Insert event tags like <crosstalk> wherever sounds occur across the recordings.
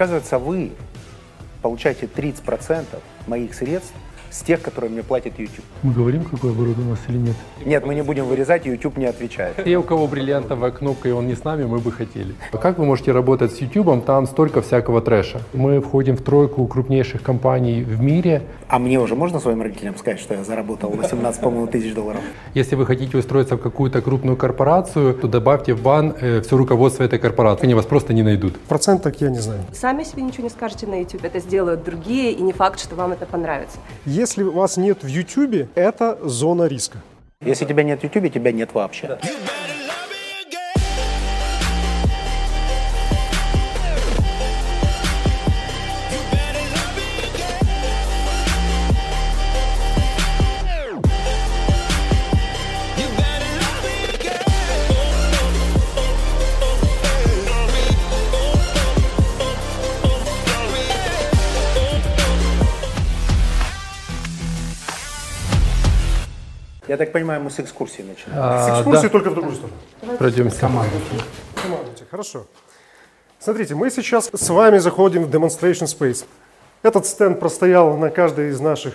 Оказывается, вы получаете 30% моих средств с тех, которые мне платит YouTube. Мы говорим, какой оборудование у нас или нет? Нет, мы не будем вырезать, YouTube не отвечает. И у кого бриллиантовая кнопка, и он не с нами, мы бы хотели. А как вы можете работать с YouTube? Там столько всякого трэша. Мы входим в тройку крупнейших компаний в мире. А мне уже можно своим родителям сказать, что я заработал 18, по-моему, тысяч долларов? Если вы хотите устроиться в какую-то крупную корпорацию, то добавьте в бан э, все руководство этой корпорации. Они вас просто не найдут. Процент так я не знаю. Сами себе ничего не скажете на YouTube, это сделают другие, и не факт, что вам это понравится. Если вас нет в YouTube, это зона риска. Если тебя нет в YouTube, тебя нет вообще. Я так понимаю, мы с экскурсии начинаем. А, С экскурсии да. только в другую сторону. Пройдемся. Командуйте, хорошо. Смотрите, мы сейчас с вами заходим в Demonstration Space. Этот стенд простоял на каждой из наших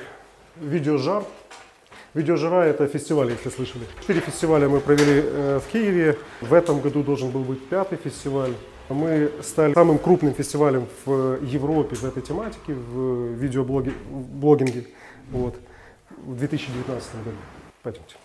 видеожар. Видеожара – это фестиваль, если слышали. Четыре фестиваля мы провели э, в Киеве. В этом году должен был быть пятый фестиваль. Мы стали самым крупным фестивалем в Европе в этой тематике, в видеоблогинге вот, в 2019 году. Пойдемте.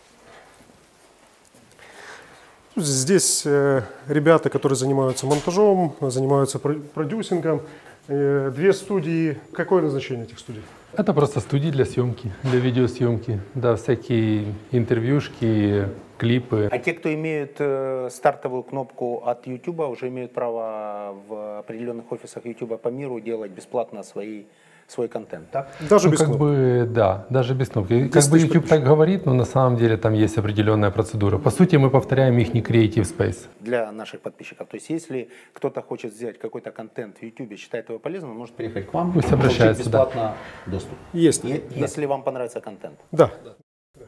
Здесь э, ребята, которые занимаются монтажом, занимаются про- продюсингом. Э, две студии. Какое назначение этих студий? Это просто студии для съемки, для видеосъемки. Да, всякие интервьюшки, клипы. А те, кто имеют э, стартовую кнопку от YouTube, уже имеют право в определенных офисах YouTube по миру делать бесплатно свои, свой контент, так? Даже Ну, без как кнопки. бы, да, даже без кнопки. Как бы YouTube так говорит, но на самом деле там есть определенная процедура. По сути, мы повторяем их не Creative Space. Для наших подписчиков. То есть, если кто-то хочет сделать какой-то контент в YouTube, считает его полезным, он может приехать к вам, Пусть получить обращается, да. бесплатно доступ. Есть. Е- Если вам понравится контент. Да.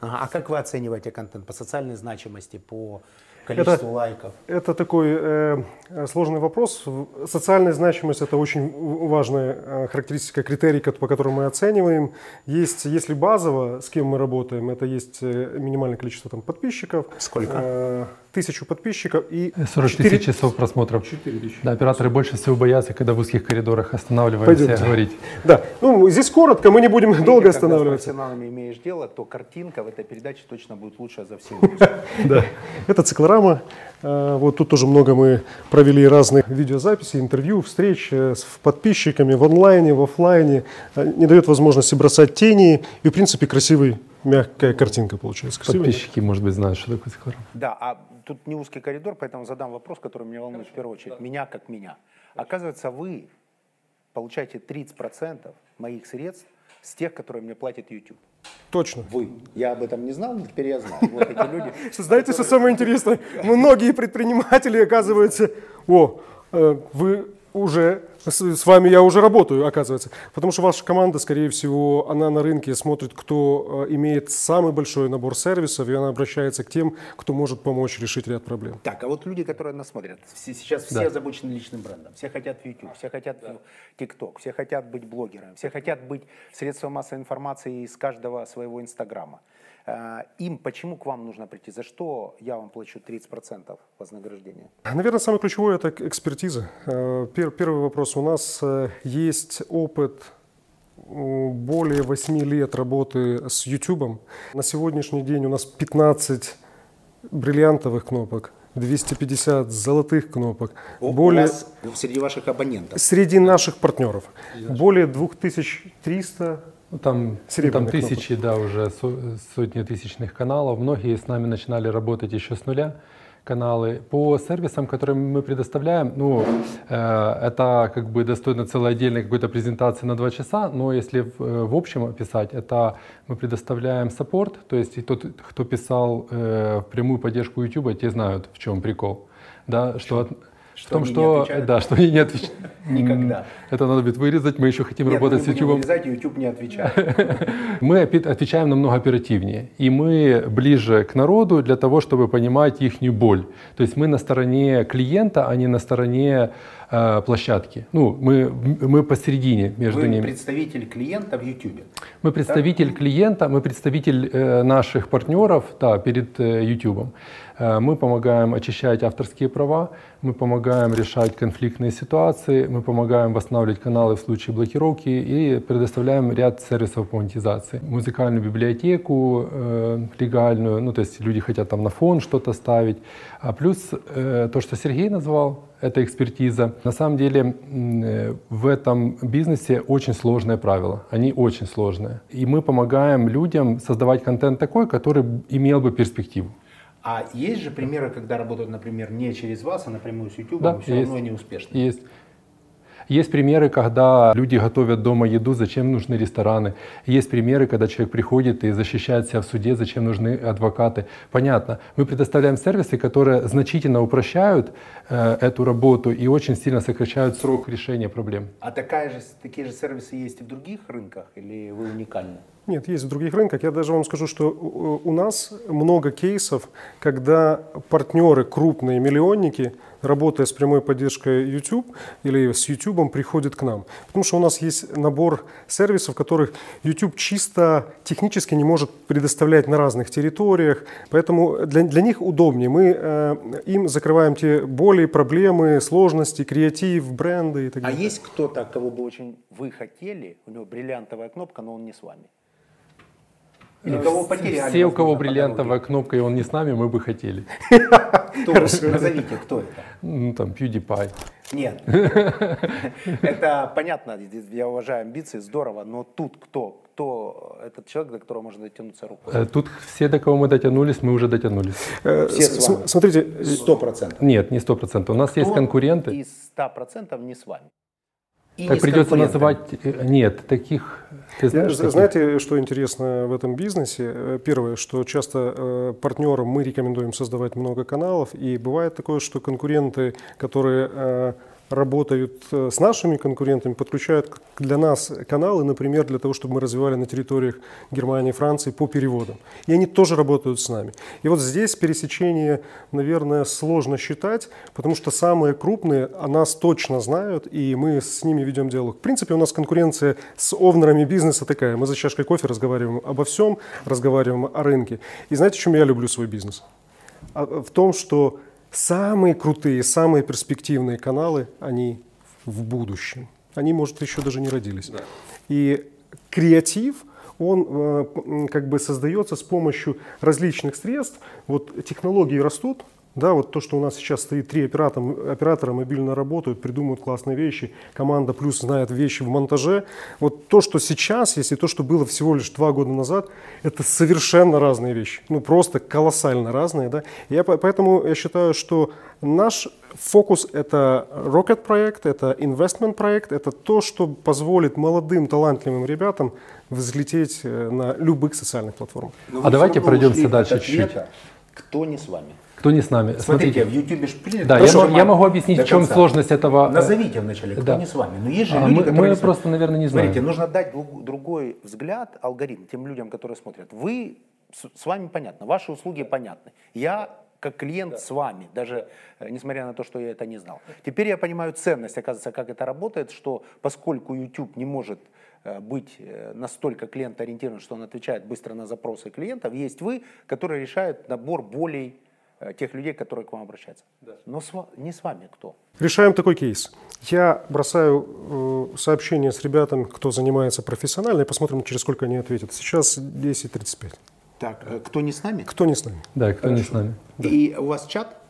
Ага, А как вы оцениваете контент по социальной значимости, по количеству лайков? Это такой э, э, сложный вопрос. Социальная значимость – это очень важная э, характеристика, критерий, по которым мы оцениваем. Есть, если базово, с кем мы работаем, это есть э, минимальное количество там, подписчиков. Сколько? Э, тысячу подписчиков и 40 четыре- тысяч часов просмотров. Да, операторы больше всего боятся, когда в узких коридорах останавливаемся Пойдемте. говорить. Да, ну здесь коротко, мы не будем долго Когда с останавливаться. профессионалами имеешь дело, то картинка в этой передаче точно будет лучше за все. <laughs> Да. Это циклорама. Э, Вот тут тоже много мы провели разных видеозаписей, интервью, встреч э, с подписчиками в онлайне, в офлайне. Э, Не дает возможности бросать тени. И, в принципе, красивый, мягкая картинка получается. Красивая. Подписчики, может быть, знают, что такое склад. Да, а тут не узкий коридор, поэтому задам вопрос, который меня волнует в первую очередь. Меня как меня. Оказывается, вы получаете 30% моих средств с тех, которые мне платит YouTube. Точно. Вы. Я об этом не знал, но теперь я знаю. Вот эти люди. <laughs> Знаете, что самое интересное? Многие предприниматели, оказывается, о, э, вы уже, с, с вами я уже работаю, оказывается. Потому что ваша команда, скорее всего, она на рынке смотрит, кто э, имеет самый большой набор сервисов, и она обращается к тем, кто может помочь решить ряд проблем. Так, а вот люди, которые нас смотрят, все- сейчас все Да. озабочены личным брендом. Все хотят в YouTube, все хотят в TikTok, все хотят быть блогерами, все хотят быть средством массовой информации из каждого своего инстаграма. А, Им почему к вам нужно прийти? За что я вам плачу 30% вознаграждения? Наверное, самое ключевое – это экспертиза. Э, пер- Первый вопрос. У нас э, есть опыт э, более 8 лет работы с YouTube. На сегодняшний день у нас 15 бриллиантовых кнопок, 250 золотых кнопок, У более вас среди ваших абонентов. среди наших партнеров более 2300 Ну, Там, там тысячи, да, уже со- сотни тысячных каналов. Многие с нами начинали работать еще с нуля каналы. По сервисам, которые мы предоставляем, ну, э, это как бы достойно целой отдельной какой-то презентации на два часа, но если в, э, в общем описать, это мы предоставляем саппорт, то есть и тот, кто писал э, в прямую поддержку YouTube, те знают, в чем прикол. Да, что от- В том, они не что, отвечают? да, что они не отвечают. <laughs> Никогда. Это надо будет вырезать, мы еще хотим Нет, работать с YouTube. вырезать, и YouTube не отвечает. <laughs> Мы отвечаем намного оперативнее, и мы ближе к народу для того, чтобы понимать их боль. То есть мы на стороне клиента, а не на стороне э, площадки. Ну, мы, мы посередине между Вы ними. представитель клиента в YouTube. Мы представитель клиента, мы представитель э, наших партнеров да, перед э, YouTube. Э, мы помогаем очищать авторские права, мы помогаем решать конфликтные ситуации, мы помогаем восстанавливать каналы в случае блокировки и предоставляем ряд сервисов по монетизации. Музыкальную библиотеку э, легальную, ну то есть люди хотят там на фон что-то ставить. А плюс э, то, что Сергей назвал, это экспертиза. На самом деле э, в этом бизнесе очень сложные правила. Они очень сложные. И мы помогаем людям создавать контент такой, который имел бы перспективу. А есть же примеры, когда работают, например, не через вас, а напрямую с YouTube, Да, и все есть. равно они успешны. Есть. Есть примеры, когда люди готовят дома еду, зачем нужны рестораны. Есть примеры, когда человек приходит и защищает себя в суде, зачем нужны адвокаты. Понятно. Мы предоставляем сервисы, которые значительно упрощают э, эту работу и очень сильно сокращают срок решения проблем. А такая же, такие же сервисы есть и в других рынках, или вы уникальны? Нет, есть в других рынках. Я даже вам скажу, что у у нас много кейсов, когда партнеры, крупные миллионники, работая с прямой поддержкой YouTube или с YouTube, приходят к нам. Потому что у нас есть набор сервисов, которых YouTube чисто технически не может предоставлять на разных территориях. Поэтому для, для них удобнее. Мы э, им закрываем те боли, проблемы, сложности, креатив, бренды и так А далее. есть кто-то, кого бы очень вы хотели, у него бриллиантовая кнопка, но он не с вами? Или кого потеряли? Все, у кого бриллиантовая кнопка, и он не с нами, мы бы хотели. <laughs> Кто? Назовите, кто это? Ну, там, PewDiePie. Нет. <laughs> Это понятно, я уважаю амбиции, здорово, но тут кто? Кто этот человек, до которого можно дотянуться рукой? Э, Тут все, до кого мы дотянулись, мы уже дотянулись. Э, Все с- вами. Смотрите, Сто процентов. Нет, не сто процентов. У нас есть конкуренты. Из ста процентов не с вами. И Так с придется называть... э, Нет, таких... Ты знаешь? Знаете, что интересно в этом бизнесе? Э, Первое, что часто э, партнерам мы рекомендуем создавать много каналов, и бывает такое, что конкуренты, которые э, работают э, с нашими конкурентами, подключают для нас каналы, например, для того, чтобы мы развивали на территориях Германии, Франции по переводам. И они тоже работают с нами. И вот здесь пересечение, наверное, сложно считать, потому что самые крупные о нас точно знают, и мы с ними ведем диалог. В принципе, у нас конкуренция с овнерами бизнеса такая. Мы за чашкой кофе разговариваем обо всем, разговариваем о рынке. И знаете, чем я люблю свой бизнес? А, В том, что самые крутые, самые перспективные каналы, они в будущем. Они, может, еще даже не родились. И креатив, он э, как бы создается с помощью различных средств. Вот технологии растут, да, вот то, что у нас сейчас стоит три оператора, оператора мобильно работают, придумывают классные вещи, команда плюс знает вещи в монтаже. Вот то, что сейчас есть, и то, что было всего лишь два года назад, это совершенно разные вещи. Ну, просто колоссально разные, да. Я, по- поэтому я считаю, что наш фокус – это Rocket проект, это investment проект, это то, что позволит молодым, талантливым ребятам взлететь э, на любых социальных платформах. Но А давайте пройдемся дальше чуть-чуть. Кто не с вами? Кто не с нами? Смотрите, в YouTube ж принято Да, я я могу объяснить, в чем конца. сложность этого, э, Назовите вначале, кто да. не с вами. Но есть же А люди, мы- которые мы просто, наверное, не знаем. Смотрите, нужно дать друг- другой взгляд, алгоритм тем людям, которые смотрят. Вы, с, вами понятно, ваши услуги понятны. Я как клиент с вами, даже э, несмотря на то, что я это не знал. Теперь я понимаю ценность, оказывается, как это работает, что поскольку YouTube не может э, быть настолько клиентоориентирован, что он отвечает быстро на запросы клиентов, есть вы, которые решают набор болей э, тех людей, которые к вам обращаются. Но с не с вами кто? Решаем такой кейс. Я бросаю э, сообщение с ребятами, кто занимается профессионально, и посмотрим, через сколько они ответят. Сейчас 10.35. Так, э, кто не с нами? Кто не с нами? Да, кто не с нами. И у вас чат?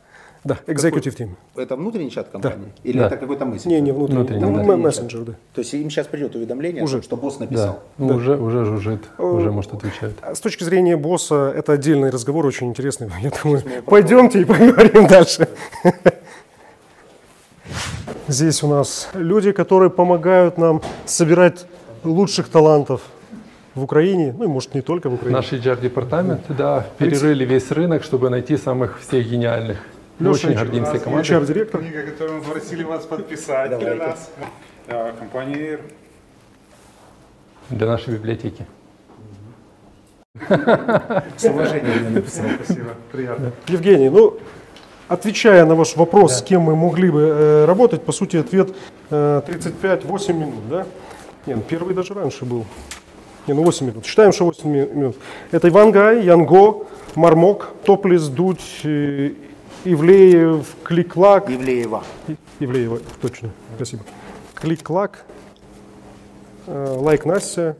Да, executive team. Это внутренний чат компании? Или Да. это какой-то мессенджер? Не, не внутренний. Внутренний, Ну, да. м- Внутренний мессенджер, да. То есть им сейчас придет уведомление, Уже. что босс написал. Да, ну, уже, уже жужжит, уже, может, отвечает. А С точки зрения босса, это отдельный разговор, очень интересный. <laughs> Я думаю, пойдемте и поговорим дальше. Здесь у нас люди, которые помогают нам собирать лучших талантов в Украине, ну и может не только в Украине. Наш HR-департамент, да, перерыли весь рынок, чтобы найти самых всех гениальных. Мы Леша, очень гордимся командой. HR-директор. Книга, которую мы просили вас подписать для нас. Да, компания Air. Для нашей библиотеки. С уважением я написал. Спасибо, приятно. Евгений, ну, отвечая на ваш вопрос, с кем мы могли бы э, работать, по сути, ответ э, 35-8 минут, да? Не, ну, первый даже раньше был. Не, ну 8 минут. Считаем, что 8 ми- минут. Это Ивангай, Янго, Мармок, Топлис, Дудь, э, Ивлеев, Кликлак. Евлеева. И- Ивлеева, точно, спасибо. Клик-клак, э, лайк Настя,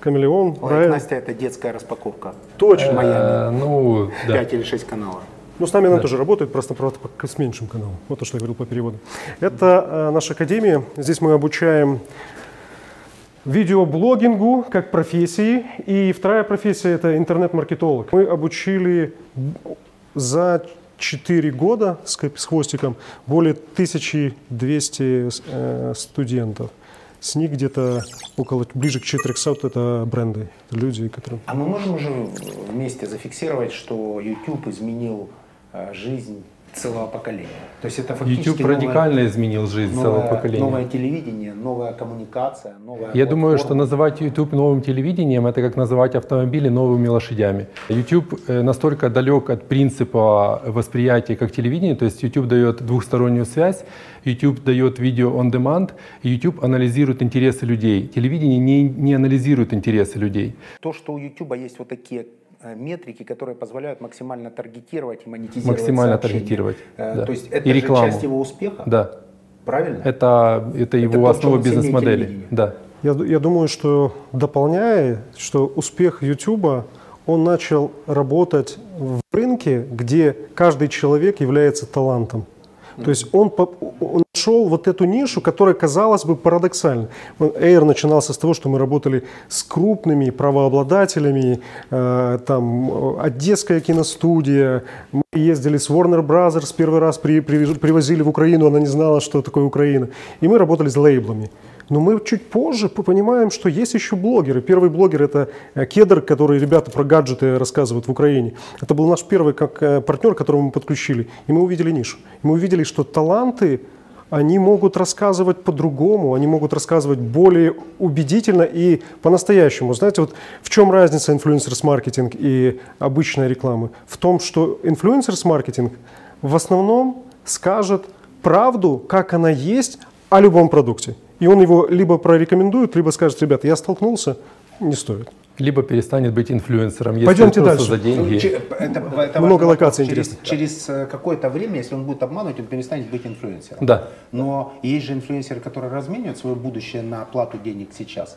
Камелеон, Лайк. Настя это детская распаковка. Точно. Э, ну, да. 5 или 6 каналов. Ну, с нами она тоже работает, просто, правда, пока с меньшим каналом. Вот то, что я говорил по переводу. Это э, наша академия. Здесь мы обучаем видеоблогингу как профессии. И вторая профессия – это интернет-маркетолог. Мы обучили за 4 года с, с хвостиком более 1200 э, студентов. С них где-то около, ближе к 400 это бренды, люди, которые... А мы можем уже вместе зафиксировать, что YouTube изменил э, жизнь целого поколения. То есть это фактически YouTube новое- радикально изменил жизнь целого новое, поколения. новое телевидение, новая коммуникация, новая Я думаю, что платформа. называть YouTube новым телевидением, это как называть автомобили новыми лошадями. YouTube э, настолько далек от принципа восприятия как телевидения, то есть YouTube дает двухстороннюю связь, YouTube дает видео on demand, YouTube анализирует интересы людей. Телевидение не, не анализирует интересы людей. То, что у YouTube есть вот такие метрики, которые позволяют максимально таргетировать и монетизировать Максимально сообщения. таргетировать, Э, да. То есть это И же рекламу. часть его успеха, Да, правильно? это, это его то, в основа бизнес-модели. Да. Я, я думаю, что дополняя, что успех YouTube, он начал работать в рынке, где каждый человек является талантом. То есть он, он нашел вот эту нишу, которая казалась бы парадоксальной. Air начинался с того, что мы работали с крупными правообладателями, э, там Одесская киностудия, мы ездили с Warner Brothers, первый раз при- привез- привозили в Украину, она не знала, что такое Украина. И мы работали с лейблами. Но мы чуть позже по- понимаем, что есть еще блогеры. Первый блогер это э, Кедр, который ребята про гаджеты рассказывают в Украине. Это был наш первый как э, партнер, которого мы подключили. И мы увидели нишу. И мы увидели, что таланты, они могут рассказывать по-другому, они могут рассказывать более убедительно и по-настоящему. Знаете, вот в чем разница influencers marketing и обычной рекламы? В том, что influencers marketing в основном скажет правду, как она есть, о любом продукте. И он его либо прорекомендует, либо скажет, ребята, я столкнулся, не стоит. Либо перестанет быть инфлюенсером, если Пойдемте дальше. за деньги. Че- это- это Много важный локаций через, интересных. через э, какое-то время, если он будет обманывать, он перестанет быть инфлюенсером. Да. Но есть же инфлюенсеры, которые разменивают свое будущее на оплату денег сейчас.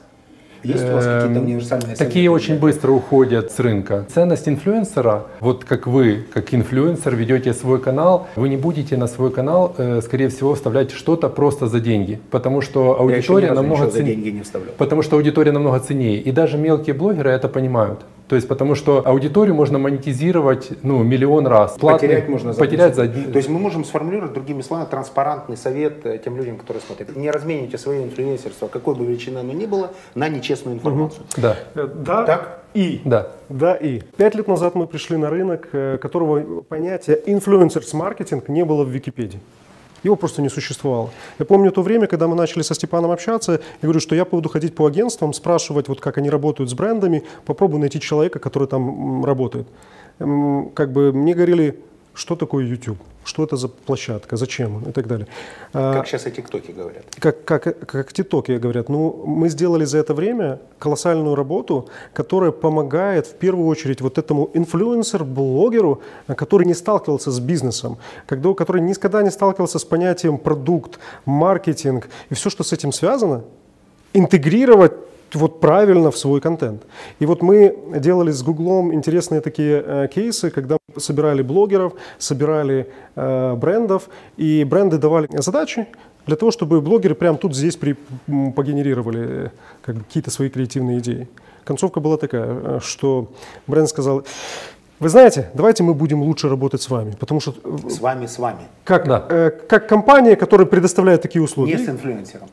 Есть у вас какие-то универсальные советы? Эм, Такие очень быстро уходят с рынка. Ценность инфлюенсера, вот как вы, как инфлюенсер, ведете свой канал, вы не будете на свой канал, э, скорее всего, вставлять что-то просто за деньги, потому что аудитория намного ничего за цен- деньги не вставлял. Потому что аудитория намного ценнее. И даже мелкие блогеры это понимают. То есть потому что аудиторию можно монетизировать ну, миллион раз. Платный- Потерять можно за потерять за один. То есть мы можем сформулировать, другими словами, транспарантный совет э, тем людям, которые смотрят. Не разменивайте свое инфлюенсерство, какой бы величины оно ни было, на нечестную информацию. Да, Э, Да Так? и. да. Да и. Пять лет назад мы пришли на рынок, э, которого понятия инфлюенсерс-маркетинг не было в Википедии. Его просто не существовало. Я помню то время, когда мы начали со Степаном общаться, я говорю, что я буду ходить по агентствам, спрашивать, вот как они работают с брендами, попробую найти человека, который там работает. Как бы мне говорили, что такое YouTube, что это за площадка, зачем он и так далее. А, Как сейчас и тиктоки говорят. как, как, как тиктоки говорят, ну, мы сделали за это время колоссальную работу, которая помогает в первую очередь вот этому инфлюенсер-блогеру, который не сталкивался с бизнесом, когда, который никогда не сталкивался с понятием продукт, маркетинг и все, что с этим связано, интегрировать вот правильно в свой контент. И вот мы делали с Гуглом интересные такие э, кейсы, когда мы собирали блогеров, собирали э, брендов, и бренды давали задачи для того, чтобы блогеры прямо тут здесь при, погенерировали э, как бы какие-то свои креативные идеи. Концовка была такая, э, что бренд сказал, вы знаете, давайте мы будем лучше работать с вами, потому что э, С вами, с вами. как, Да. э, как компания, которая предоставляет такие услуги, Не с инфлюенсером.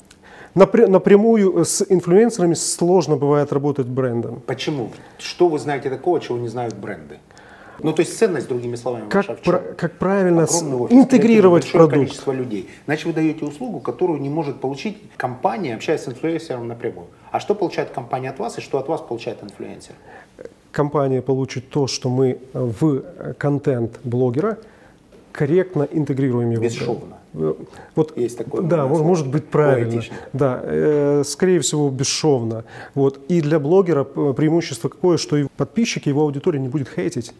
Напря- напрямую с инфлюенсерами сложно бывает работать брендом. Почему? Что вы знаете такого, чего не знают бренды? Ну, то есть ценность, другими словами, Как, ваша в чем? пра- как правильно офис, интегрировать продукт. количество людей. Значит, вы даете услугу, которую не может получить компания, общаясь с инфлюенсером напрямую. А что получает компания от вас и что от вас получает инфлюенсер? Компания получит то, что мы в контент блогера корректно интегрируем его. Бесшовно. Вот, Есть такое да, слово. может быть правильно. Поэтично. Да, э, скорее всего, бесшовно. Вот. И для блогера преимущество какое, что и подписчики, его аудитория не будет хейтить.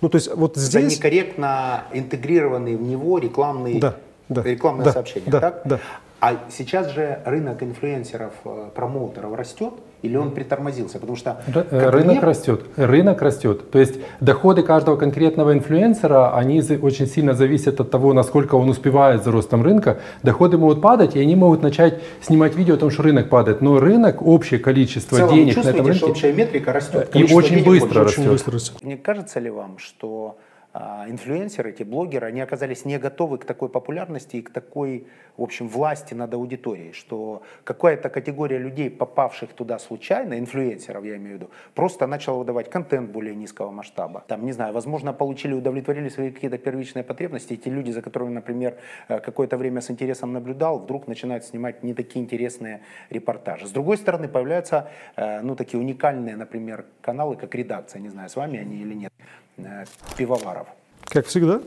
Ну, то есть вот Это здесь... некорректно интегрированный в него рекламный, Да, да, рекламное да, сообщение. да, так? да. А сейчас же рынок инфлюенсеров, э, промоутеров растет или он притормозился? Потому что как э, Рынок мне- растет, рынок растет. То есть доходы каждого конкретного инфлюенсера, они очень сильно зависят от того, насколько он успевает за ростом рынка. Доходы могут падать, и они могут начать снимать видео о том, что рынок падает. Но рынок, общее в количество целом вы денег на этом чувствуете, что рынке, общая метрика растет? И очень быстро больше? Очень растет. быстро растет. Не кажется ли вам, что а, инфлюенсеры, эти блогеры, они оказались не готовы к такой популярности и к такой, в общем, власти над аудиторией, что какая-то категория людей, попавших туда случайно, инфлюенсеров я имею в виду, просто начала выдавать контент более низкого масштаба. Там, не знаю, возможно, получили, удовлетворили свои какие-то первичные потребности, и те люди, за которыми, например, э, какое-то время с интересом наблюдал, вдруг начинают снимать не такие интересные репортажи. С другой стороны, появляются, э, ну, такие уникальные, например, каналы, как редакция, не знаю, с вами они или нет, э, пивоваров. Как всегда,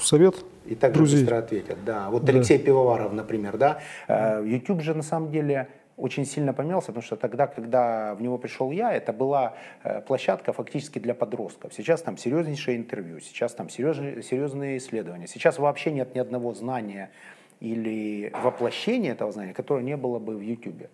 совет И также друзей. быстро ответят. Да, вот Да. Алексей Пивоваров, например, да. Э, YouTube же на самом деле очень сильно поменялся, потому что тогда, когда в него пришел я, это была э, площадка фактически для подростков. Сейчас там серьезнейшее интервью, сейчас там серьезные, серьезные исследования. Сейчас вообще нет ни одного знания или воплощения этого знания, которое не было бы в YouTube.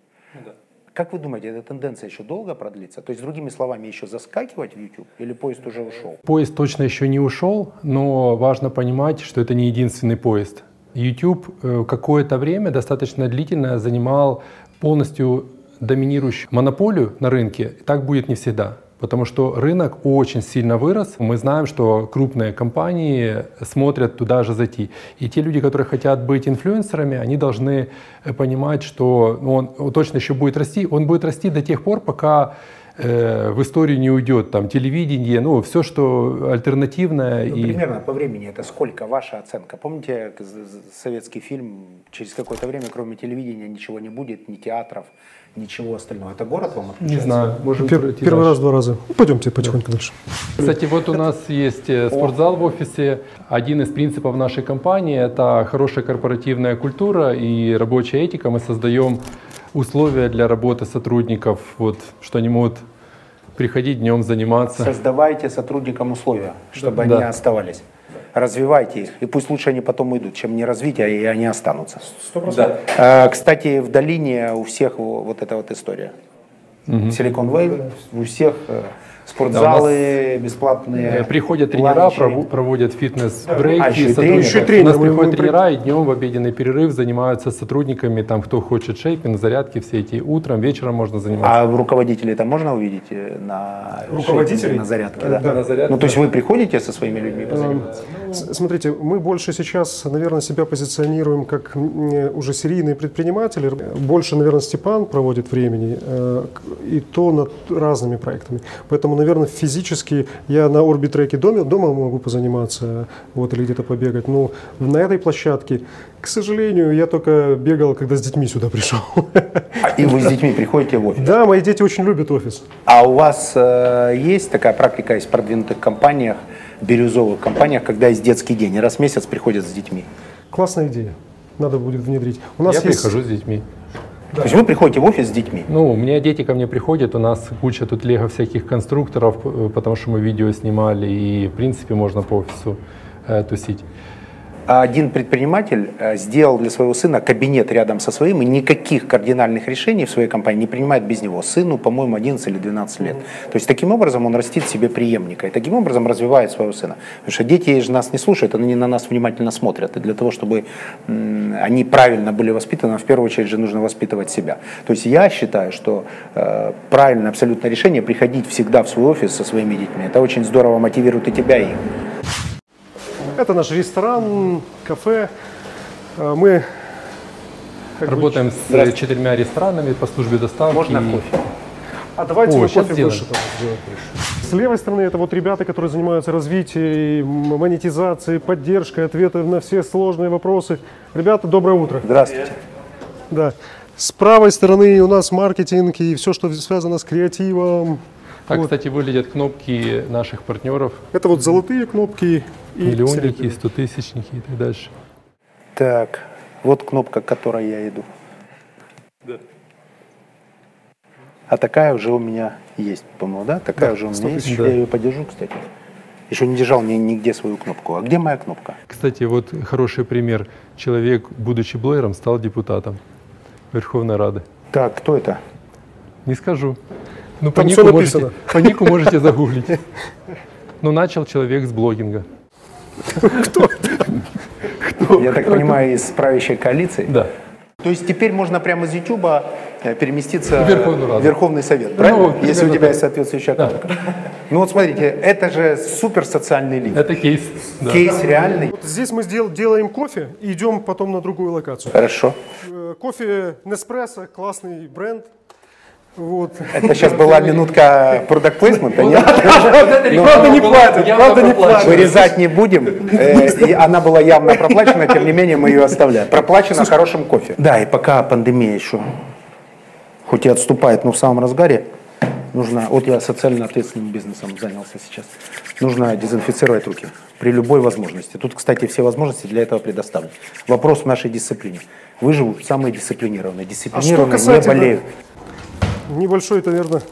Как вы думаете, эта тенденция еще долго продлится? То есть, другими словами, еще заскакивать в YouTube или поезд уже ушел? Поезд точно еще не ушел, но важно понимать, что это не единственный поезд. YouTube э, какое-то время достаточно длительное занимал полностью доминирующую монополию на рынке. Так будет не всегда. Потому что рынок очень сильно вырос. Мы знаем, что крупные компании смотрят туда же зайти. И те люди, которые хотят быть инфлюенсерами, они должны понимать, что ну, он, точно еще будет расти. Он будет расти до тех пор, пока э, в историю не уйдет там телевидение, ну все, что альтернативное. Ну, и... Примерно по времени это сколько? Ваша оценка? Помните советский фильм? Через какое-то время, кроме телевидения, ничего не будет, ни театров, ничего остального. Это город вам Не отключается? знаю, можем Пер- первый дальше. раз, два раза. Ну, Пойдемте потихоньку дальше. Кстати, вот у нас есть э, спортзал в офисе. Один из принципов нашей компании – это хорошая корпоративная культура и рабочая этика. Мы создаем условия для работы сотрудников, вот, что они могут приходить днем заниматься. Создавайте сотрудникам условия, чтобы они Да. оставались. Развивайте их. И пусть лучше они потом уйдут, чем не развить, а и они останутся. А, Кстати, в долине у всех во- вот эта вот история. Силикон Вэлли, у всех спортзалы бесплатные. Э, Приходят тренера, ланчи. проводят фитнес-брейки. А, еще тренеры. Еще и У нас приходят при- тренера, и днем в обеденный перерыв занимаются с сотрудниками, там, кто хочет шейпинг, зарядки все эти. Утром, вечером можно заниматься. А руководителей там можно увидеть э, на Руководителей? на зарядке? Да. Да, на зарядке, Ну, то есть вы приходите со своими людьми позаниматься? С- Смотрите, мы больше сейчас, наверное, себя позиционируем как э, уже серийные предприниматели. Больше, наверное, Степан проводит времени, и то над разными проектами. Поэтому, наверное, физически я на орбитреке дома, дома могу позаниматься вот, или где-то побегать. Но на этой площадке, к сожалению, я только бегал, когда с детьми сюда пришел. А, И вы с детьми приходите в офис? Да, мои дети очень любят офис. А у вас э, есть такая практика из продвинутых компаниях, бирюзовых компаниях, когда есть детский день, и раз в месяц приходят с детьми? Классная идея. Надо будет внедрить. У нас Я есть... прихожу с детьми. То есть вы приходите в офис с детьми? Ну, у меня дети ко мне приходят, у нас куча тут лего всяких конструкторов, э, потому что мы видео снимали, и, в принципе, можно по офису э, тусить. А Один предприниматель э, сделал для своего сына кабинет рядом со своим, и никаких кардинальных решений в своей компании не принимает без него. Сыну, по-моему, 11 или 12 лет. То есть таким образом он растит себе преемника, и таким образом развивает своего сына. Потому что дети же нас не слушают, они на нас внимательно смотрят. И для того, чтобы они правильно были воспитаны, в первую очередь же нужно воспитывать себя. То есть я считаю, что э, правильное абсолютное решение приходить всегда в свой офис со своими детьми. Это очень здорово мотивирует и тебя, и их. Это наш ресторан, кафе. А Мы Работаем с четырьмя ресторанами по службе доставки. Можно кофе? А давайте О, мы кофе сделаем. С левой стороны это вот ребята, которые занимаются развитием, монетизацией, поддержкой, ответы на все сложные вопросы. Ребята, доброе утро. Здравствуйте. Да. С правой стороны у нас маркетинг и все, что связано с креативом. Так, Вот. кстати, выглядят кнопки наших партнеров. Это вот золотые кнопки и Миллионники, стотысячники и так дальше. Так, вот кнопка, к которой я иду. А такая уже у меня есть, по-моему, да? Такая Да, уже у меня 100 есть. тысяч. Я ее подержу, кстати. Еще не держал ни- нигде свою кнопку. А где моя кнопка? Кстати, вот хороший пример. Человек, будучи блогером, стал депутатом Верховной Рады. Так, кто это? Не скажу. Ну, по нику, можете, по нику можете загуглить. Ну, начал человек с блогинга. Я так понимаю, из правящей коалиции? Да. То есть теперь можно прямо из Ютуба э, переместиться В Верховную Раду. в Верховный Совет, правильно? Ну, Если у тебя есть соответствующая кнопка. Ну вот смотрите, это же супер социальный лифт. Это кейс. Да. Кейс реальный. Вот здесь мы сдел- делаем кофе и идем потом на другую локацию. Хорошо. Э, Кофе Неспрессо, классный бренд. Вот. Это сейчас была минутка продакт плейсмента, нет? <laughs> Правда не платят, правда не платят. Вырезать не будем. <laughs> Э, Она была явно проплачена, тем не менее мы ее оставляем. Проплачена хорошим кофе. Да, и пока пандемия еще, хоть и отступает, но в самом разгаре, нужно, вот я социально ответственным бизнесом занялся сейчас, нужно дезинфицировать руки при любой возможности. Тут, кстати, все возможности для этого предоставлены. Вопрос в нашей дисциплине. Выживут самые дисциплинированные. Дисциплинированные не касательно- болеют. Небольшой, это, наверное,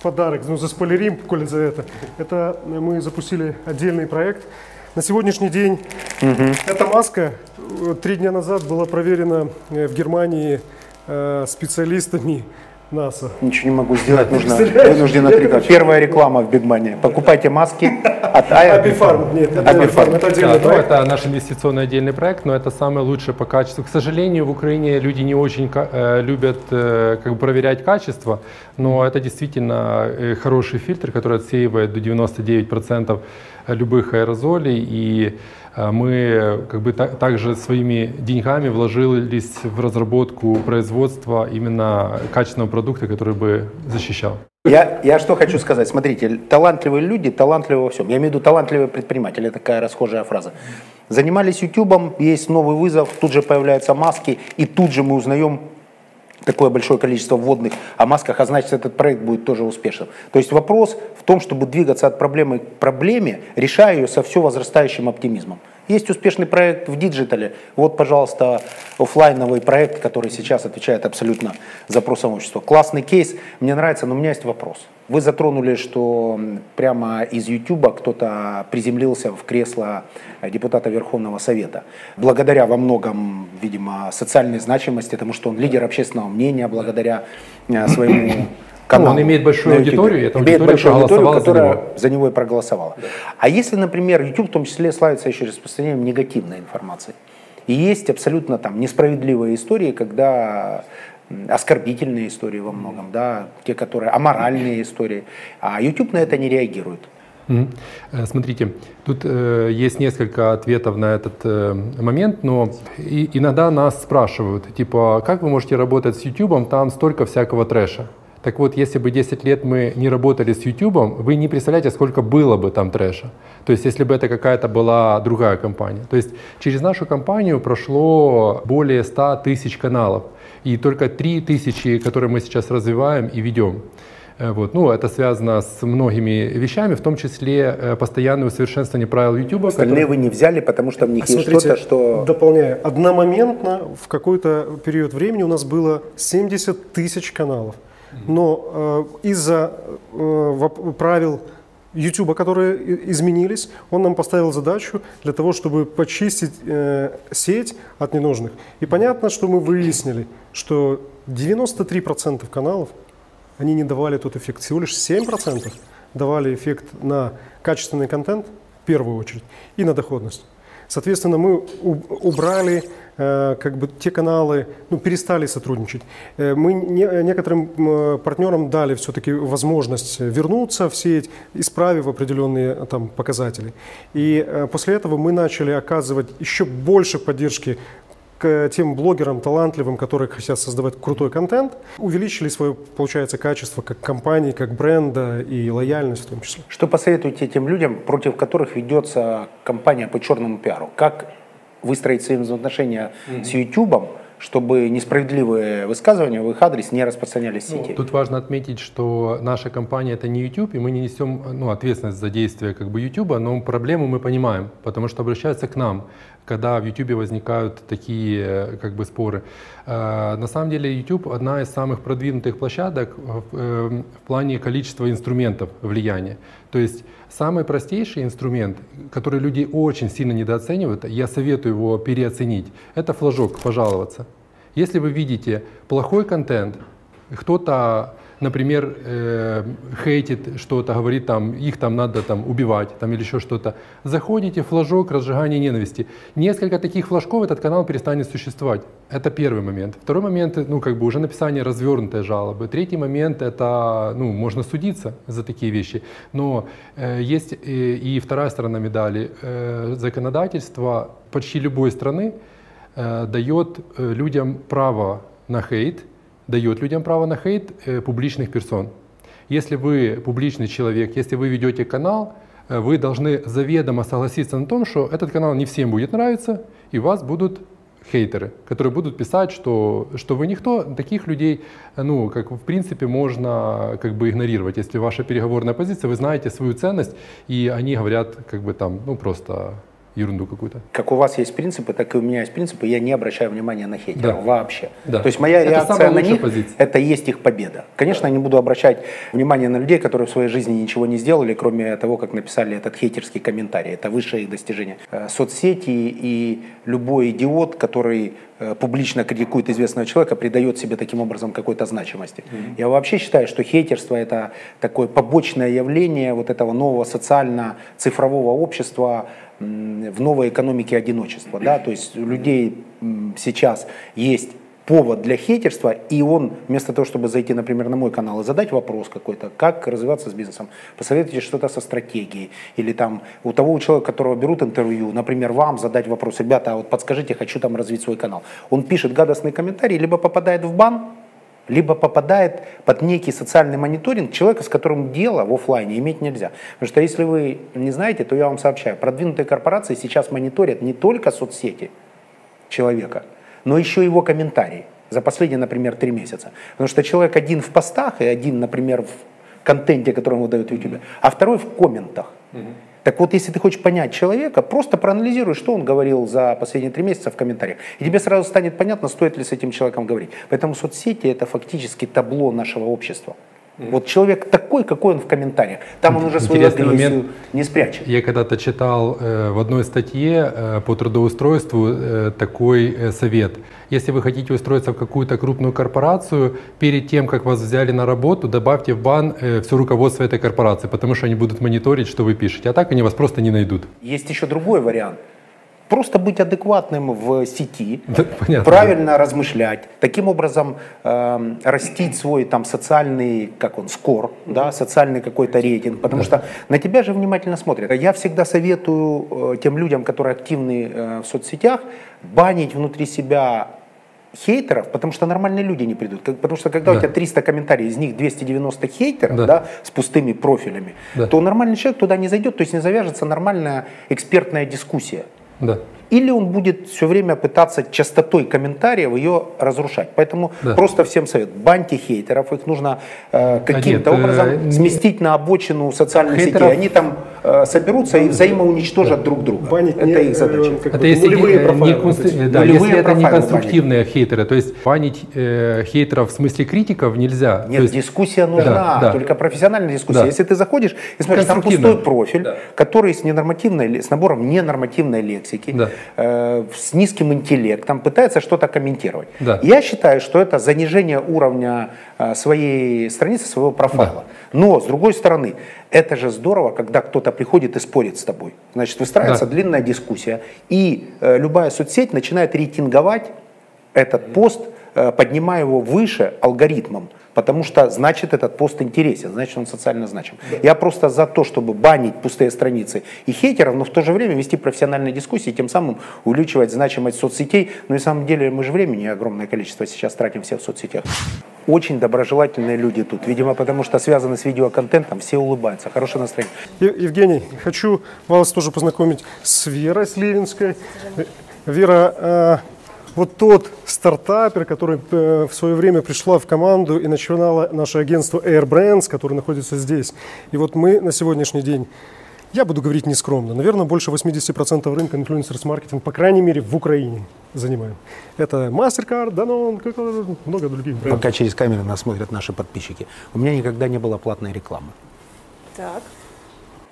подарок, ну, заспойлерим, коли за это. Это мы запустили отдельный проект. На сегодняшний день эта маска э, три дня назад была проверена э, в Германии э, специалистами НАСА. Ничего не могу сделать, нужно <laughs> вынужден отрекать. Первая реклама в Бигмане. Покупайте маски от. <laughs> Абифарм, нет, это Абифарм. Это Да, ну, это наш инвестиционный отдельный проект, но это самое лучшее по качеству. К сожалению, в Украине люди не очень э, любят э, как бы проверять качество, но это действительно э, хороший фильтр, который отсеивает до 99% любых аэрозолей. И мы как бы та- также своими деньгами вложились в разработку производства именно качественного продукта, который бы защищал. Я, я что хочу сказать. Смотрите, талантливые люди, талантливые во всем. Я имею в виду талантливые предприниматели, такая расхожая фраза. Занимались ютубом, есть новый вызов, тут же появляются маски, и тут же мы узнаем такое большое количество вводных о масках, а значит этот проект будет тоже успешным. То есть вопрос в том, чтобы двигаться от проблемы к проблеме, решая ее со все возрастающим оптимизмом. Есть успешный проект в диджитале. Вот, пожалуйста, оффлайновый проект, который сейчас отвечает абсолютно запросам общества. Классный кейс, мне нравится, но у меня есть вопрос. Вы затронули, что прямо из Ютуба кто-то приземлился в кресло депутата Верховного Совета. Благодаря во многом, видимо, социальной значимости, потому что он лидер общественного мнения, благодаря э, своему каналу. он имеет большую аудиторию, и эта Имеет большую аудиторию, проголосовала за которая него. за него и проголосовала. А если, например, YouTube в том числе славится еще распространением негативной информации, и есть абсолютно там несправедливые истории, когда оскорбительные истории во многом, да, те, которые аморальные истории, а YouTube на это не реагирует. Э, Смотрите, тут э, есть несколько ответов на этот э, момент, но и- иногда нас спрашивают, типа, как вы можете работать с YouTube, там столько всякого трэша. Так вот, если бы 10 лет мы не работали с YouTube, вы не представляете, сколько было бы там трэша. То есть, если бы это какая-то была другая компания. То есть, через нашу компанию прошло более 100 тысяч каналов. И только 3 тысячи, которые мы сейчас развиваем и ведем. Э, Вот. Ну, это связано с многими вещами, в том числе э, постоянное усовершенствование правил YouTube. Остальные вы не взяли, потому что в них есть Смотрите, что-то, что... дополняю. Одномоментно в какой-то период времени у нас было 70 тысяч каналов. Но э, из-за э, правил YouTube, которые изменились, он нам поставил задачу для того, чтобы почистить э, сеть от ненужных. И понятно, что мы выяснили, что 93% каналов, они не давали тот эффект. Всего лишь 7% давали эффект на качественный контент, в первую очередь, и на доходность. Соответственно, мы убрали как бы те каналы, ну, перестали сотрудничать. Э, мы не- некоторым партнерам дали все-таки возможность вернуться в сеть, исправив определенные э, там показатели. И э, после этого мы начали оказывать еще больше поддержки к тем блогерам талантливым, которые хотят создавать крутой контент, увеличили свое, получается, качество как компании, как бренда и лояльность в том числе. Что посоветуете тем людям, против которых ведется кампания по черному пиару? Как выстроить свои взаимоотношения mm-hmm. с YouTube, чтобы несправедливые высказывания в их адрес не распространялись в сети. Ну, тут важно отметить, что наша компания это не YouTube, и мы не несем ну, ответственность за действия как бы YouTube, но проблему мы понимаем, потому что обращаются к нам, когда в YouTube возникают такие как бы споры. Э, на самом деле YouTube одна из самых продвинутых площадок э, в плане количества инструментов влияния. То есть самый простейший инструмент, который люди очень сильно недооценивают, я советую его переоценить, это флажок, пожаловаться. Если вы видите плохой контент, кто-то например, э, хейтит что-то, говорит там, их там надо там убивать там, или еще что-то, заходите, флажок, разжигание ненависти. Несколько таких флажков этот канал перестанет существовать. Это первый момент. Второй момент, ну, как бы уже написание развернутой жалобы. Третий момент, это, ну, можно судиться за такие вещи. Но э, есть и, и вторая сторона медали. Э, законодательство почти любой страны э, дает э, людям право на хейт, дает людям право на хейт э, публичных персон. Если вы публичный человек, если вы ведете канал, э, вы должны заведомо согласиться на том, что этот канал не всем будет нравиться, и вас будут хейтеры, которые будут писать, что, что вы никто, таких людей, э, ну, как в принципе, можно как бы игнорировать. Если ваша переговорная позиция, вы знаете свою ценность, и они говорят, как бы там, ну, просто ерунду какую-то. Как у вас есть принципы, так и у меня есть принципы. Я не обращаю внимания на хейтеров да. вообще. Да. То есть моя это реакция на них позиция. это есть их победа. Конечно, я не буду обращать внимание на людей, которые в своей жизни ничего не сделали, кроме того, как написали этот хейтерский комментарий. Это высшее их достижение. Э, соцсети и любой идиот, который э, публично критикует известного человека, придает себе таким образом какой-то значимости. Mm-hmm. Я вообще считаю, что хейтерство это такое побочное явление вот этого нового социально-цифрового общества, в новой экономике одиночества. Да? То есть у людей сейчас есть повод для хейтерства, и он вместо того, чтобы зайти, например, на мой канал и задать вопрос какой-то, как развиваться с бизнесом, посоветуйте что-то со стратегией, или там у того человека, которого берут интервью, например, вам задать вопрос, ребята, а вот подскажите, хочу там развить свой канал. Он пишет гадостный комментарий, либо попадает в бан, либо попадает под некий социальный мониторинг человека, с которым дело в офлайне иметь нельзя. Потому что если вы не знаете, то я вам сообщаю, продвинутые корпорации сейчас мониторят не только соцсети человека, но еще его комментарии за последние, например, три месяца. Потому что человек один в постах и один, например, в контенте, который выдает в YouTube, а второй в комментах. Так вот, если ты хочешь понять человека, просто проанализируй, что он говорил за последние три месяца в комментариях. И тебе сразу станет понятно, стоит ли с этим человеком говорить. Поэтому соцсети это фактически табло нашего общества. Вот человек такой, какой он в комментариях. Там он уже свою агрессию момент. не спрячет. Я когда-то читал э, в одной статье э, по трудоустройству э, такой э, совет. Если вы хотите устроиться в какую-то крупную корпорацию, перед тем, как вас взяли на работу, добавьте в бан э, все руководство этой корпорации, потому что они будут мониторить, что вы пишете. А так они вас просто не найдут. Есть еще другой вариант просто быть адекватным в сети, <laughs> да, понятно, правильно да. размышлять, таким образом э, растить свой там социальный, как он, скор, да, социальный какой-то рейтинг, потому да. что на тебя же внимательно смотрят. Я всегда советую э, тем людям, которые активны э, в соцсетях, банить внутри себя хейтеров, потому что нормальные люди не придут. Потому что когда да. у тебя 300 комментариев, из них 290 хейтеров, да. Да, с пустыми профилями, да. то нормальный человек туда не зайдет, то есть не завяжется нормальная экспертная дискуссия. Да. Или он будет все время пытаться частотой комментариев ее разрушать. Поэтому да. просто всем совет. Баньте хейтеров, их нужно э, каким-то а нет, образом э, сместить на обочину социальных хейтеров... сетей. Они там э, соберутся и взаимоуничтожат да. друг друга. Банить это не, их задача. Э, это если, нулевые не, конструк... да, если это не конструктивные банить. хейтеры. То есть банить э, хейтеров в смысле критиков нельзя. Нет, есть... дискуссия нужна, да, да. только профессиональная дискуссия. Да. Если ты заходишь и смотришь, там пустой профиль, да. который с, ненормативной, с набором ненормативной лексики, да э, с низким интеллектом пытается что-то комментировать. Да. Я считаю, что это занижение уровня э, своей страницы, своего профайла. Да. Но, с другой стороны, это же здорово, когда кто-то приходит и спорит с тобой. Значит, выстраивается да. длинная дискуссия, и э, любая соцсеть начинает рейтинговать этот пост, э, поднимаю его выше алгоритмом, потому что значит этот пост интересен, значит он социально значим. Я просто за то, чтобы банить пустые страницы и хейтеров, но в то же время вести профессиональные дискуссии, тем самым увеличивать значимость соцсетей. Но и на самом деле мы же времени огромное количество сейчас тратим все в соцсетях. Очень доброжелательные люди тут, видимо, потому что связаны с видеоконтентом, все улыбаются, хорошее настроение. Евгений, хочу вас тоже познакомить с Верой Сливинской. Вера, э, вот тот стартапер, который э, в свое время пришла в команду и начинала наше агентство Air Brands, которое находится здесь. И вот мы на сегодняшний день, я буду говорить нескромно, наверное, больше 80% рынка influencers marketing, по крайней мере, в Украине занимаем. Это MasterCard, Danone, как- много других брендов. Пока через камеры нас смотрят наши подписчики. У меня никогда не было платной рекламы. Так.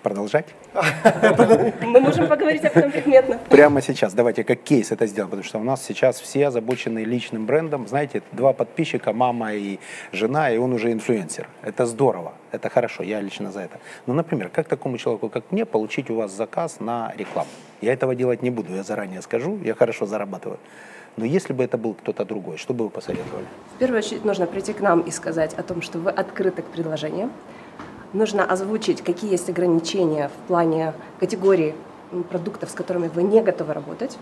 Продолжать? <laughs> Мы можем поговорить об этом предметно. Прямо сейчас. Давайте как кейс это сделаем, потому что у нас сейчас все озабочены личным брендом. Знаете, два подписчика, мама и жена, и он уже инфлюенсер. Это здорово, это хорошо, я лично за это. Но, например, как такому человеку, как мне, получить у вас заказ на рекламу? Я этого делать не буду, я заранее скажу, я хорошо зарабатываю. Но если бы это был кто-то другой, что бы вы посоветовали? В первую очередь нужно прийти к нам и сказать о том, что вы открыты к предложениям. Нужно озвучить, какие есть ограничения в плане категории продуктов, с которыми вы не готовы работать.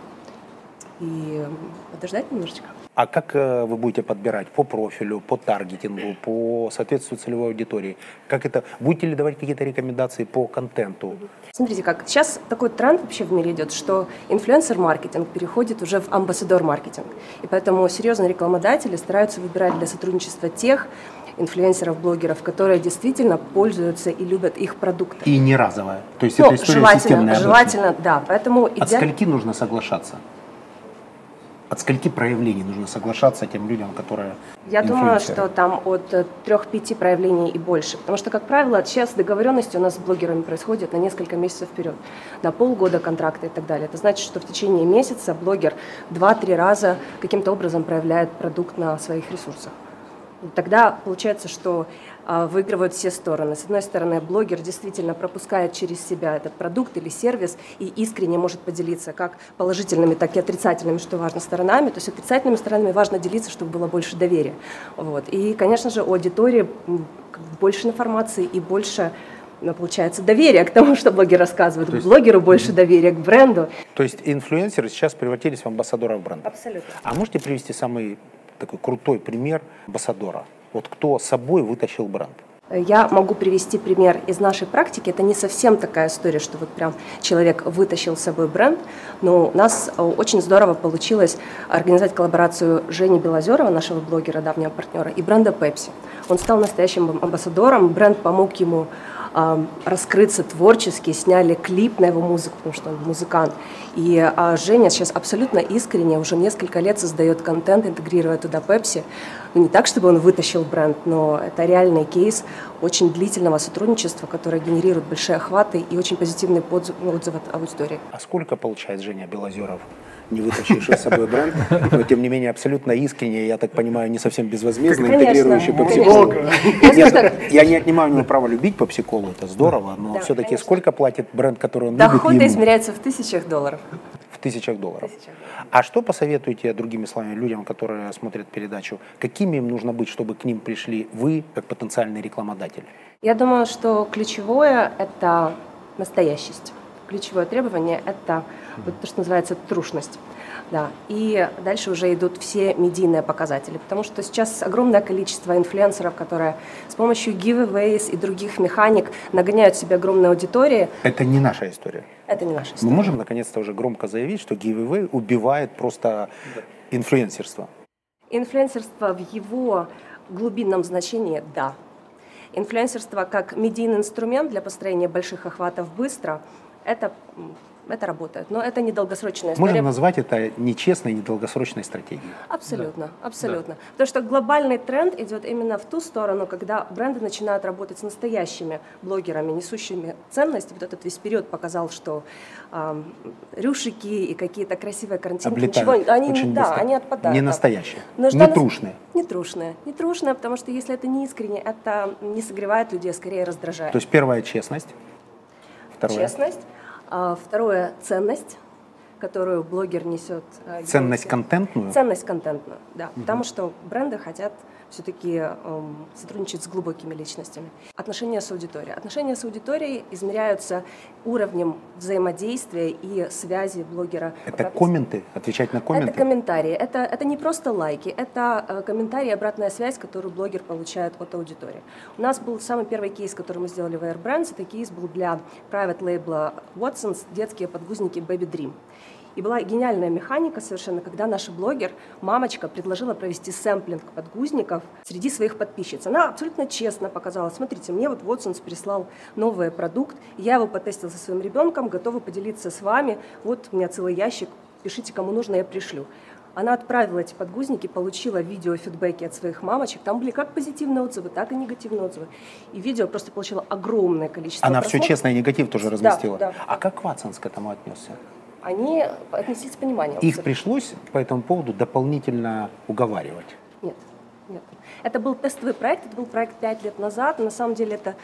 И подождать немножечко. А как э, вы будете подбирать по профилю, по таргетингу, по соответствию целевой аудитории? Как это? Будете ли давать какие-то рекомендации по контенту? Смотрите, как сейчас такой тренд вообще в мире идет, что инфлюенсер-маркетинг переходит уже в амбассадор-маркетинг. И поэтому серьезные рекламодатели стараются выбирать для сотрудничества тех инфлюенсеров, блогеров, которые действительно пользуются и любят их продукты. И не разовая. То есть Ну, это история желательно, системная. обычно. желательно, да. Поэтому От идеально... скольки нужно соглашаться? От скольки проявлений нужно соглашаться тем людям, которые Я думаю, что там от трех-пяти проявлений и больше. Потому что, как правило, сейчас договоренности у нас с блогерами происходят на несколько месяцев вперед, на полгода контракта и так далее. Это значит, что в течение месяца блогер два-три раза каким-то образом проявляет продукт на своих ресурсах. Тогда получается, что а, выигрывают все стороны. С одной стороны, блогер действительно пропускает через себя этот продукт или сервис и искренне может поделиться как положительными, так и отрицательными, что важно, сторонами. То есть отрицательными сторонами важно делиться, чтобы было больше доверия. Вот. И, конечно же, у аудитории больше информации и больше ну, получается доверия к тому, <laughs> что блогер рассказывает, к блогеру больше доверия, к бренду. То есть инфлюенсеры сейчас превратились в амбассадоров бренда. Абсолютно. А можете привести самый такой крутой пример амбассадора? Вот кто собой вытащил бренд? Я могу привести пример из нашей практики. Это не совсем такая история, что вот прям человек вытащил с собой бренд, но у нас э, очень здорово получилось организовать коллаборацию Жени Белозерова, нашего блогера, давнего партнера, и бренда Pepsi. Он стал настоящим амбассадором, бренд помог ему раскрыться творчески, сняли клип на его музыку, потому что он музыкант. И а, Женя сейчас абсолютно искренне уже несколько лет создает контент, интегрируя туда Pepsi. Ну, не так, чтобы он вытащил бренд, но это реальный кейс очень длительного сотрудничества, которое генерирует большие охваты и очень позитивный отзыв от аудитории. А сколько получает Женя Белозеров, не вытащивший с собой бренд, но тем не менее абсолютно искренне, я так понимаю, не совсем безвозмездно Конечно, интегрирующий конечно. Pepsi-Colу? Я Нет, не отнимаю у него право любить Pepsi-Colу, это здорово, но Да, все-таки конечно. сколько платит бренд, который он любит доходы измеряются в тысячах долларов. В тысячах долларов. А что посоветуете, другими словами, людям, которые смотрят передачу, какими им нужно быть, чтобы к ним пришли вы, как потенциальный рекламодатель? Я думаю, что ключевое – это настоящесть. Ключевое требование – это вот то, что называется трушность. Да. И дальше уже идут все медийные показатели, потому что сейчас огромное количество инфлюенсеров, которые с помощью giveaways и других механик нагоняют себе огромные аудитории. Это не наша история. Это не наша Мы история. можем наконец-то уже громко заявить, что giveaway убивает просто инфлюенсерство. Инфлюенсерство в его глубинном значении – да. Инфлюенсерство как медийный инструмент для построения больших охватов быстро – это, это работает. Но это недолгосрочная история. Можем назвать это нечестной, недолгосрочной стратегией. Абсолютно, абсолютно. Потому что глобальный тренд идет именно в ту сторону, когда бренды начинают работать с настоящими блогерами, несущими ценности. Вот этот весь период показал, что ам, рюшики и какие-то красивые картинки, Облетают ничего, они, очень да, быстро. они отпадают. Не да. настоящие, Нужна не нас- трушные. Не трушные. Не трушные, потому что если это не искренне, это не согревает людей, а скорее раздражает. То есть первая честность, второе. Честность. А, Второе – ценность, которую блогер несет. э, Ценность контентную? Ценность контентную, да. Потому что бренды хотят все-таки эм, сотрудничать с глубокими личностями. Отношения с аудиторией. Отношения с аудиторией измеряются уровнем взаимодействия и связи блогера. Это комменты? Отвечать на комменты? это комментарии, это, это не просто лайки, это э, комментарии, обратная связь, которую блогер получает от аудитории. У нас был самый первый кейс, который мы сделали в Air Brands, это кейс был для private label Watsons, детские подгузники Baby Dream. И была гениальная механика совершенно, когда наша блогер, мамочка, предложила провести сэмплинг подгузников среди своих подписчиц. Она абсолютно честно показала, смотрите, мне вот Watsons прислал новый продукт, я его потестила со своим ребенком, готова поделиться с вами, вот у меня целый ящик, пишите, кому нужно, я пришлю. Она отправила эти подгузники, получила видео фидбэки от своих мамочек. Там были как позитивные отзывы, так и негативные отзывы. И видео просто получило огромное количество Она все просмотров. честно и негатив тоже Да, разместила. да. А как Ватсонс к этому отнесся? Они отнеслись с пониманием. Их пришлось по этому поводу дополнительно уговаривать. Нет, нет. Это был тестовый проект, это был проект пять лет назад. На самом деле это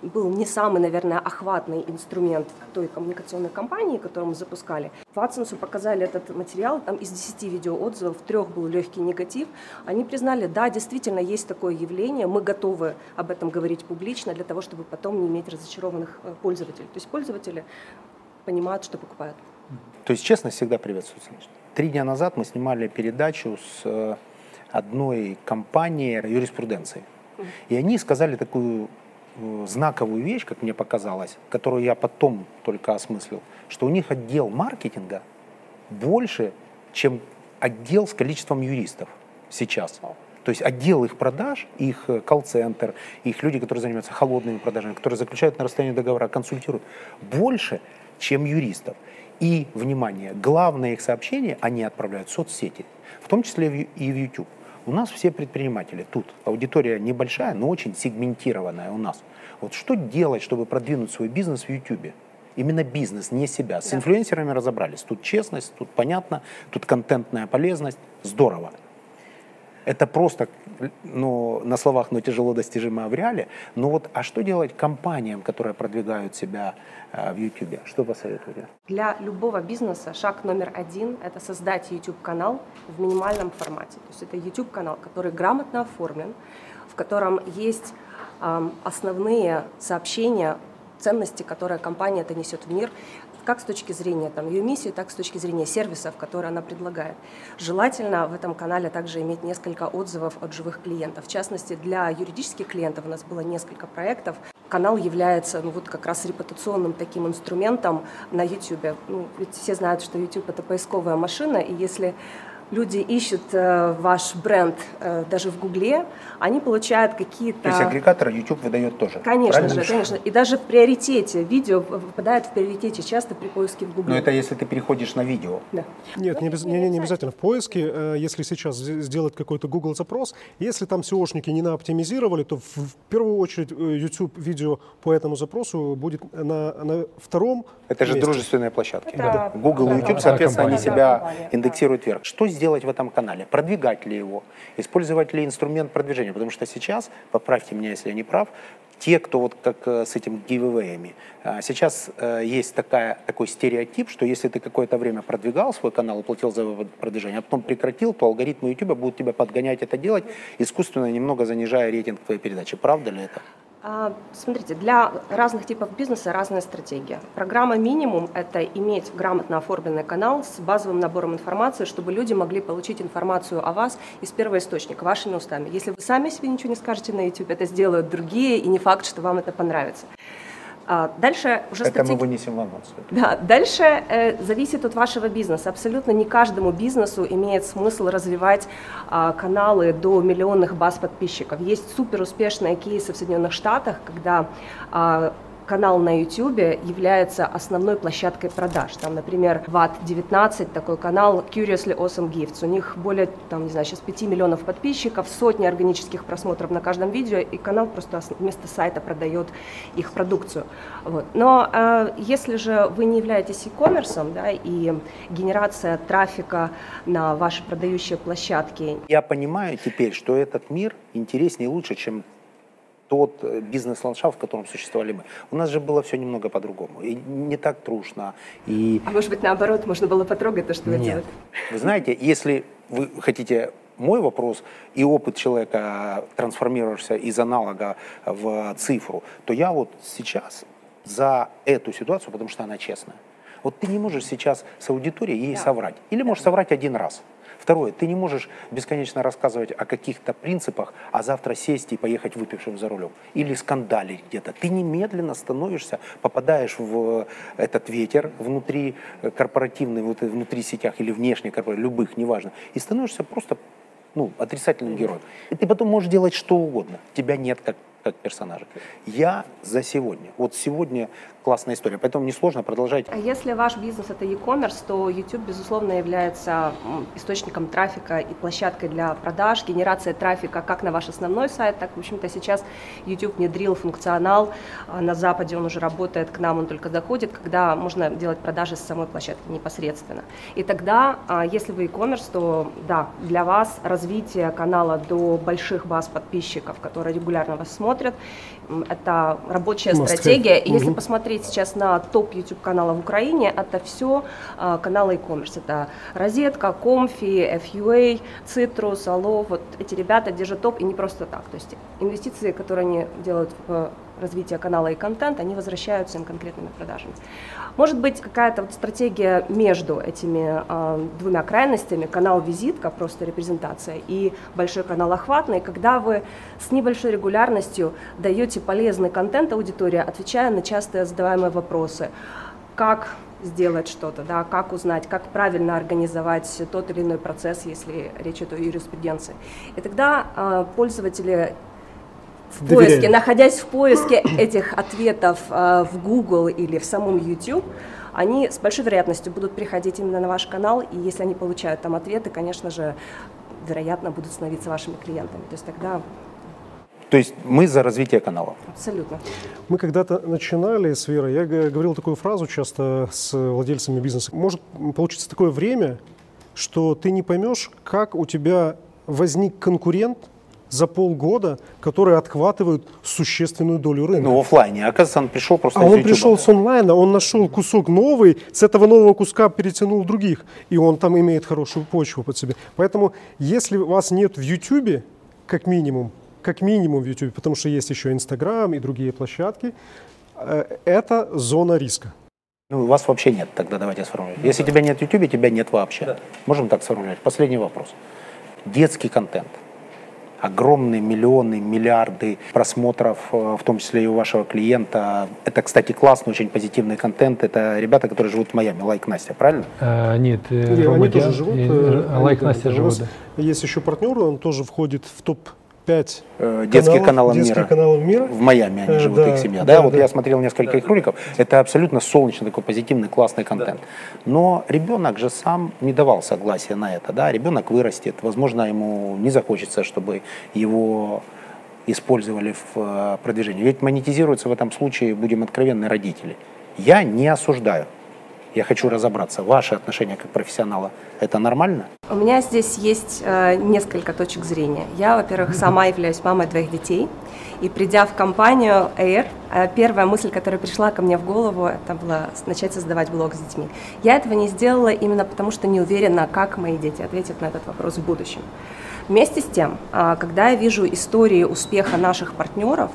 был не самый, наверное, охватный инструмент той коммуникационной кампании, которую мы запускали. Ватсонсу показали этот материал, там из 10 видеоотзывов трех был легкий негатив. Они признали, да, действительно есть такое явление, мы готовы об этом говорить публично для того, чтобы потом не иметь разочарованных э, пользователей. То есть пользователи понимают, что покупают. То есть честность всегда приветствуется. Три дня назад мы снимали передачу с э, одной компанией юриспруденции. И они сказали такую э, знаковую вещь, как мне показалось, которую я потом только осмыслил, что у них отдел маркетинга больше, чем отдел с количеством юристов сейчас. То есть отдел их продаж, их э, колл-центр, их люди, которые занимаются холодными продажами, которые заключают на расстоянии договора, консультируют, больше, чем юристов. И, внимание, главное их сообщение они отправляют в соцсети, в том числе и в YouTube. У нас все предприниматели тут. Аудитория небольшая, но очень сегментированная у нас. Вот что делать, чтобы продвинуть свой бизнес в YouTube? Именно бизнес, не себя. С Да. инфлюенсерами разобрались. Тут честность, тут понятно, тут контентная полезность. Здорово. Это просто ну, на словах, но тяжело достижимо в реале. Но вот, а что делать компаниям, которые продвигают себя э, в YouTube? Что посоветуете? Для любого бизнеса шаг номер один – это создать YouTube-канал в минимальном формате. То есть это YouTube-канал, который грамотно оформлен, в котором есть ам, основные сообщения, ценности, которые компания это несет в мир, как с точки зрения там, ее миссии, так и с точки зрения сервисов, которые она предлагает. Желательно в этом канале также иметь несколько отзывов от живых клиентов. В частности, для юридических клиентов у нас было несколько проектов. Канал является ну, вот как раз репутационным таким инструментом на YouTube. Ну, ведь все знают, что YouTube это поисковая машина, и если люди ищут э, ваш бренд э, даже в Гугле, они получают какие-то... То есть агрегатор YouTube выдает тоже. Конечно правильно? же, конечно. И даже в приоритете видео выпадает в приоритете часто при поиске в Гугле. Но это если ты переходишь на видео. Да. Нет, не, обяз- не- не- не обязательно в поиске. э, Если сейчас сделать какой-то Google запрос, если там SEOшники не наоптимизировали, то в, в первую очередь э, YouTube видео по этому запросу будет на, на втором Это же месте. дружественные площадки. Это Google и YouTube, соответственно, они себя индексируют вверх. Что сделать в этом канале? Продвигать ли его? Использовать ли инструмент продвижения? Потому что сейчас, поправьте меня, если я не прав, те, кто вот как э, с этим гивэвэями, а, сейчас э, есть такая, такой стереотип, что если ты какое-то время продвигал свой канал и платил за продвижение, а потом прекратил, то алгоритмы YouTube будут тебя подгонять это делать, искусственно немного занижая рейтинг твоей передачи. Правда ли это? А, Смотрите, для разных типов бизнеса разная стратегия. Программа минимум – это иметь грамотно оформленный канал с базовым набором информации, чтобы люди могли получить информацию о вас из первого источника, вашими устами. Если вы сами себе ничего не скажете на YouTube, это сделают другие, и не факт, что вам это понравится. А, Дальше уже Это мы стратег- вынесем в анонс. Да, дальше э, зависит от вашего бизнеса. Абсолютно не каждому бизнесу имеет смысл развивать а, каналы до миллионных баз подписчиков. Есть супер успешные кейсы в Соединенных Штатах, когда а, канал на YouTube является основной площадкой продаж. Там, например, VAT19, такой канал Curiously Awesome Gifts. У них более, там, не знаю, сейчас 5 миллионов подписчиков, сотни органических просмотров на каждом видео, и канал просто ос- вместо сайта продает их продукцию. Вот. Но э, если же вы не являетесь e-commerce, да, и генерация трафика на ваши продающие площадки Я понимаю теперь, что этот мир интереснее и лучше, чем тот э, бизнес-ландшафт, в котором существовали мы. У нас же было все немного по-другому. И не так трушно. И А может быть, наоборот, можно было потрогать то, что вы нет. Вы знаете, если вы хотите мой вопрос и опыт человека, трансформировавшегося из аналога в цифру, то я вот сейчас за эту ситуацию, потому что она честная. Вот ты не можешь сейчас с аудиторией ей Да. соврать. Или можешь соврать один раз. Второе, ты не можешь бесконечно рассказывать о каких-то принципах, а завтра сесть и поехать выпившим за рулем. Или скандалить где-то. Ты немедленно становишься, попадаешь в этот ветер внутри э, корпоративный, вот, э, внутри сетях или внешне, корпора- любых, неважно, и становишься просто ну, отрицательным героем. И ты потом можешь делать что угодно. Тебя нет как, как персонажа. Я за сегодня. Вот сегодня классная история. Поэтому несложно продолжать А если ваш бизнес это e-commerce, то YouTube, безусловно, является источником трафика и площадкой для продаж, генерация трафика как на ваш основной сайт, так, в общем-то, сейчас YouTube внедрил функционал, а, на Западе он уже работает, к нам он только заходит, когда можно делать продажи с самой площадки непосредственно. И тогда, а, если вы e-commerce, то да, для вас развитие канала до больших баз подписчиков, которые регулярно вас смотрят, м, это рабочая Must have. стратегия. И если Мгм. посмотреть сейчас на топ YouTube каналов в Украине, это все каналы e-commerce. Это Розетка, Комфи, FUA, Citrus, Allo. Вот эти ребята держат топ и не просто так. То есть инвестиции, которые они делают в развитие канала и контент, они возвращаются им конкретными продажами. Может быть, какая-то вот стратегия между этими а, двумя крайностями, канал-визитка, просто репрезентация, и большой канал охватный, когда вы с небольшой регулярностью даете полезный контент аудитории, отвечая на часто задаваемые вопросы. Как сделать что-то, да, как узнать, как правильно организовать тот или иной процесс, если речь идет о юриспруденции. И тогда а, пользователи в поиске, находясь в поиске этих ответов э, в Google или в самом YouTube, они с большой вероятностью будут приходить именно на ваш канал, и если они получают там ответы, конечно же, вероятно, будут становиться вашими клиентами. То есть тогда То есть мы за развитие канала. абсолютно. Мы когда-то начинали с Верой, я говорил такую фразу часто с владельцами бизнеса. Может получиться такое время, что ты не поймешь, как у тебя возник конкурент за полгода, который отхватывает существенную долю рынка. Ну, в офлайне. Оказывается, он пришел просто А из он Ютуба. пришел с онлайна, он нашел кусок новый, с этого нового куска перетянул других, и он там имеет хорошую почву под себе. Поэтому, если у вас нет в Ютубе, как минимум, как минимум в Ютубе, потому что есть еще Инстаграм и другие площадки, э, это зона риска. Ну, вас вообще нет, тогда давайте сформулируем. Если тебя нет в Ютубе, тебя нет вообще. Можем так сформулировать. Последний вопрос. Детский контент. Огромные миллионы, миллиарды просмотров, э, в том числе и у вашего клиента. Это, кстати, классный, очень позитивный контент. Это ребята, которые живут в Майами. Like Nastya, правильно? Э, нет, э, Не, Рома они тоже живут. и, э, э, Like Nastya живут. Есть еще партнер, он тоже входит в топ-5 Э, детские каналы детских мира. каналов мира. В Майами они Э, живут, да, их семья. Да, да, вот да. я смотрел несколько их роликов. Это абсолютно солнечный, такой позитивный, классный контент. Но ребенок же сам не давал согласия на это. Да? Ребенок вырастет. Возможно, ему не захочется, чтобы его использовали в э, продвижении. Ведь монетизируются в этом случае, будем откровенны, родители. Я не осуждаю. Я хочу разобраться. Ваше отношение как профессионала, это нормально? У меня здесь есть э, несколько точек зрения. Я, во-первых, сама являюсь мамой двоих детей. И придя в компанию Air, э, первая мысль, которая пришла ко мне в голову, это было начать создавать блог с детьми. Я этого не сделала именно потому, что не уверена, как мои дети ответят на этот вопрос в будущем. Вместе с тем, а, когда я вижу истории успеха наших партнеров,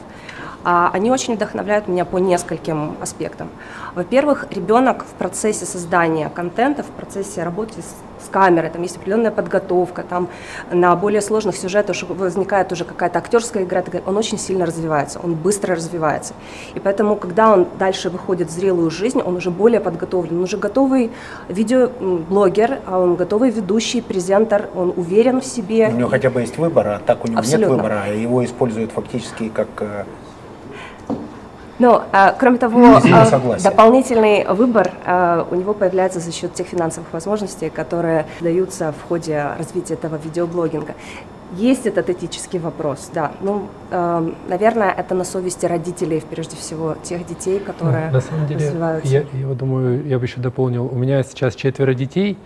Они очень вдохновляют меня по нескольким аспектам. Во-первых, ребенок в процессе создания контента, в процессе работы с, с камерой, там есть определенная подготовка, там на более сложных сюжетах возникает уже какая-то актерская игра, он очень сильно развивается, он быстро развивается. И поэтому, когда он дальше выходит в зрелую жизнь, он уже более подготовлен, он уже готовый видеоблогер, а он готовый ведущий, презентер, он уверен в себе. У него хотя бы есть выбор, а так у него Абсолютно. нет выбора, и его используют фактически как э, Но, а, кроме того, а, дополнительный выбор а, у него появляется за счет тех финансовых возможностей, которые даются в ходе развития этого видеоблогинга. Есть этот этический вопрос, да. Ну, э, наверное, это на совести родителей, прежде всего, тех детей, которые На самом деле, развиваются. я, я думаю, я бы еще дополнил. У меня сейчас четверо детей.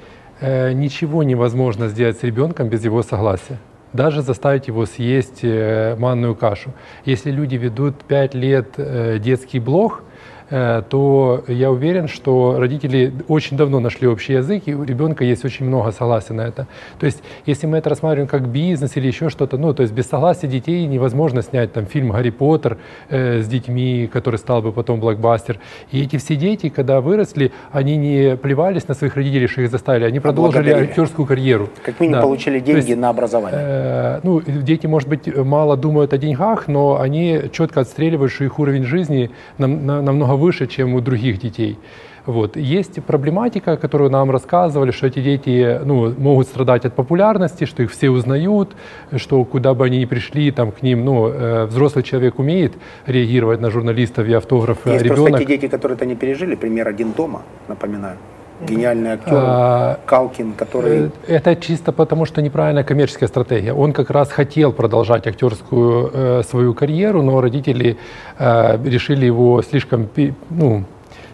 Э, ничего невозможно сделать с ребенком без его согласия. Даже заставить его съесть э, манную кашу. Если люди ведут 5 лет э, детский блог, то я уверен, что родители очень давно нашли общий язык, и у ребенка есть очень много согласия на это. То есть, если мы это рассматриваем как бизнес или еще что-то, ну, то есть без согласия детей невозможно снять там фильм «Гарри Поттер» э, с детьми, который стал бы потом блокбастер. И эти все дети, когда выросли, они не плевались на своих родителей, что их заставили, они продолжили актерскую карьеру. Как минимум да. получили деньги есть, на образование. Э, ну, дети, может быть, мало думают о деньгах, но они четко отстреливают, что их уровень жизни нам, на, намного выше, чем у других детей. Вот. Есть проблематика, которую нам рассказывали, что эти дети ну, могут страдать от популярности, что их все узнают, что куда бы они ни пришли, там, к ним ну, э, взрослый человек умеет реагировать на журналистов и автографы. Есть ребенок... просто те дети, которые это не пережили, пример один дома, напоминаю гениальный актер а, Калкин, который... Э, это чисто потому, что неправильная коммерческая стратегия. Он как раз хотел продолжать актерскую э, свою карьеру, но родители э, решили его слишком ну,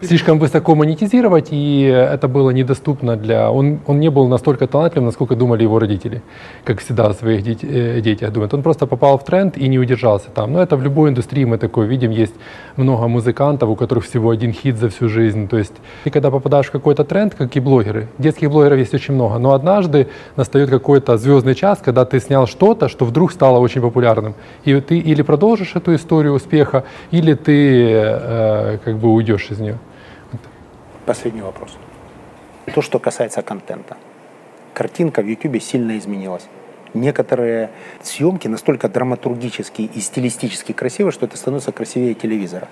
слишком высоко монетизировать, и это было недоступно для... Он, он не был настолько талантливым, насколько думали его родители, как всегда о своих деть, э, детях думают. Он просто попал в тренд и не удержался там. Но это в любой индустрии мы такое видим. Есть много музыкантов, у которых всего один хит за всю жизнь. То есть ты когда попадаешь в какой-то тренд, как и блогеры, детских блогеров есть очень много, но однажды настает какой-то звездный час, когда ты снял что-то, что вдруг стало очень популярным. И ты или продолжишь эту историю успеха, или ты э, как бы уйдешь из нее. Последний вопрос. То, что касается контента. Картинка в YouTube сильно изменилась. Некоторые съемки настолько драматургически и стилистически красивы, что это становится красивее телевизора.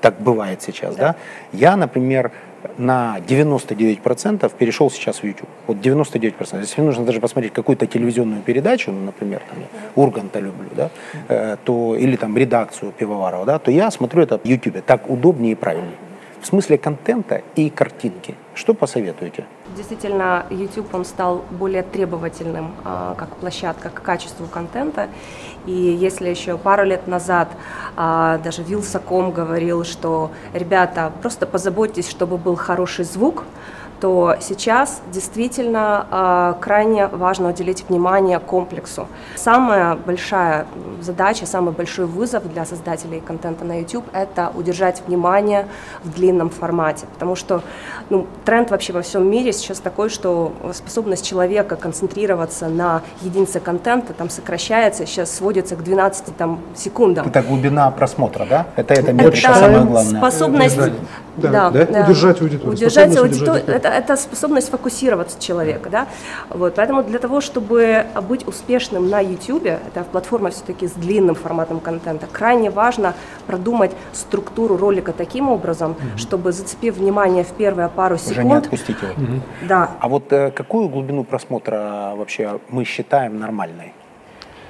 Так бывает сейчас, да? да? Я, например, на 99% перешел сейчас в YouTube. Вот 99%. Если мне нужно даже посмотреть какую-то телевизионную передачу, ну, например, там, я Урганта люблю, да, э, то, или там редакцию Пивоварова, да, то я смотрю это в YouTube. Так удобнее и правильнее в смысле контента и картинки. Что посоветуете? Действительно, YouTube он стал более требовательным а, как площадка к качеству контента. И если еще пару лет назад а, даже Вилсаком говорил, что ребята, просто позаботьтесь, чтобы был хороший звук, то сейчас действительно э, крайне важно уделить внимание комплексу. Самая большая задача, самый большой вызов для создателей контента на YouTube – это удержать внимание в длинном формате, потому что ну, тренд вообще во всем мире сейчас такой, что способность человека концентрироваться на единице контента там сокращается, сейчас сводится к 12 там, секундам. Это глубина просмотра, да? Это, это это самое главное. Способность да, да, да, удержать аудиторию. Удержать аудиторию, это, это способность фокусироваться человека, да. Вот, поэтому для того, чтобы быть успешным на YouTube, это платформа все-таки с длинным форматом контента, крайне важно продумать структуру ролика таким образом, угу. чтобы зацепив внимание в первые пару секунд. Уже не отпустить его. Угу. Да. А вот э, какую глубину просмотра вообще мы считаем нормальной?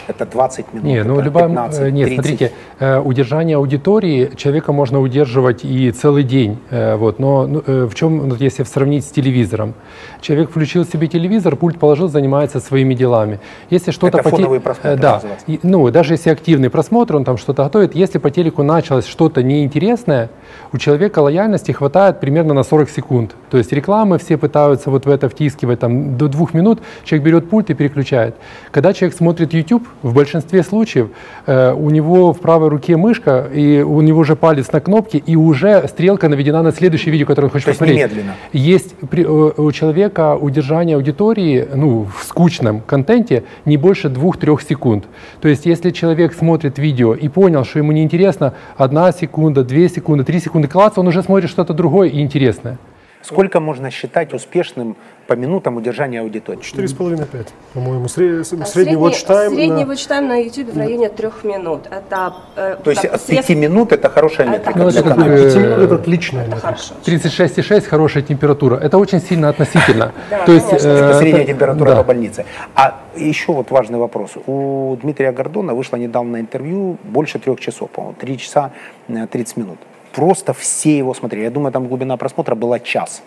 Это 20 минут, не, ну, любая, 15, э, Нет, 30. смотрите, э, удержание аудитории человека можно удерживать и целый день. Э, вот, но ну, в чем, вот, если сравнить с телевизором? Человек включил себе телевизор, пульт положил, занимается своими делами. Если что-то это по фоновый просмотр Да, и, ну, даже если активный просмотр, он там что-то готовит, если по телеку началось что-то неинтересное, у человека лояльности хватает примерно на 40 секунд. То есть рекламы все пытаются вот в это втискивать, там, до двух минут человек берет пульт и переключает. Когда человек смотрит YouTube, в большинстве случаев э, у него в правой руке мышка, и у него уже палец на кнопке, и уже стрелка наведена на следующее видео, которое он хочет То посмотреть. Есть немедленно. Есть при, э, у человека удержание аудитории ну, в скучном контенте не больше 2-3 секунд. То есть если человек смотрит видео и понял, что ему неинтересно, одна секунда, две секунды, три секунды, класс, он уже смотрит что-то другое и интересное. Сколько можно считать успешным по минутам удержания аудитории? 4,5-5, по-моему. Сред, средний, средний watch time Средний на... watch time на YouTube в районе трех минут. Это, э, То есть от 5 минут это хорошая метрика это, для это, канала? 5 минут это отличная это метрика. 36,6 хорошая температура. Это очень сильно относительно. <laughs> То есть э, это средняя температура по больнице. А еще вот важный вопрос. У Дмитрия Гордона вышло недавно интервью больше трех часов, по-моему, 3 часа 30 минут просто все его смотрели. Я думаю, там глубина просмотра была час.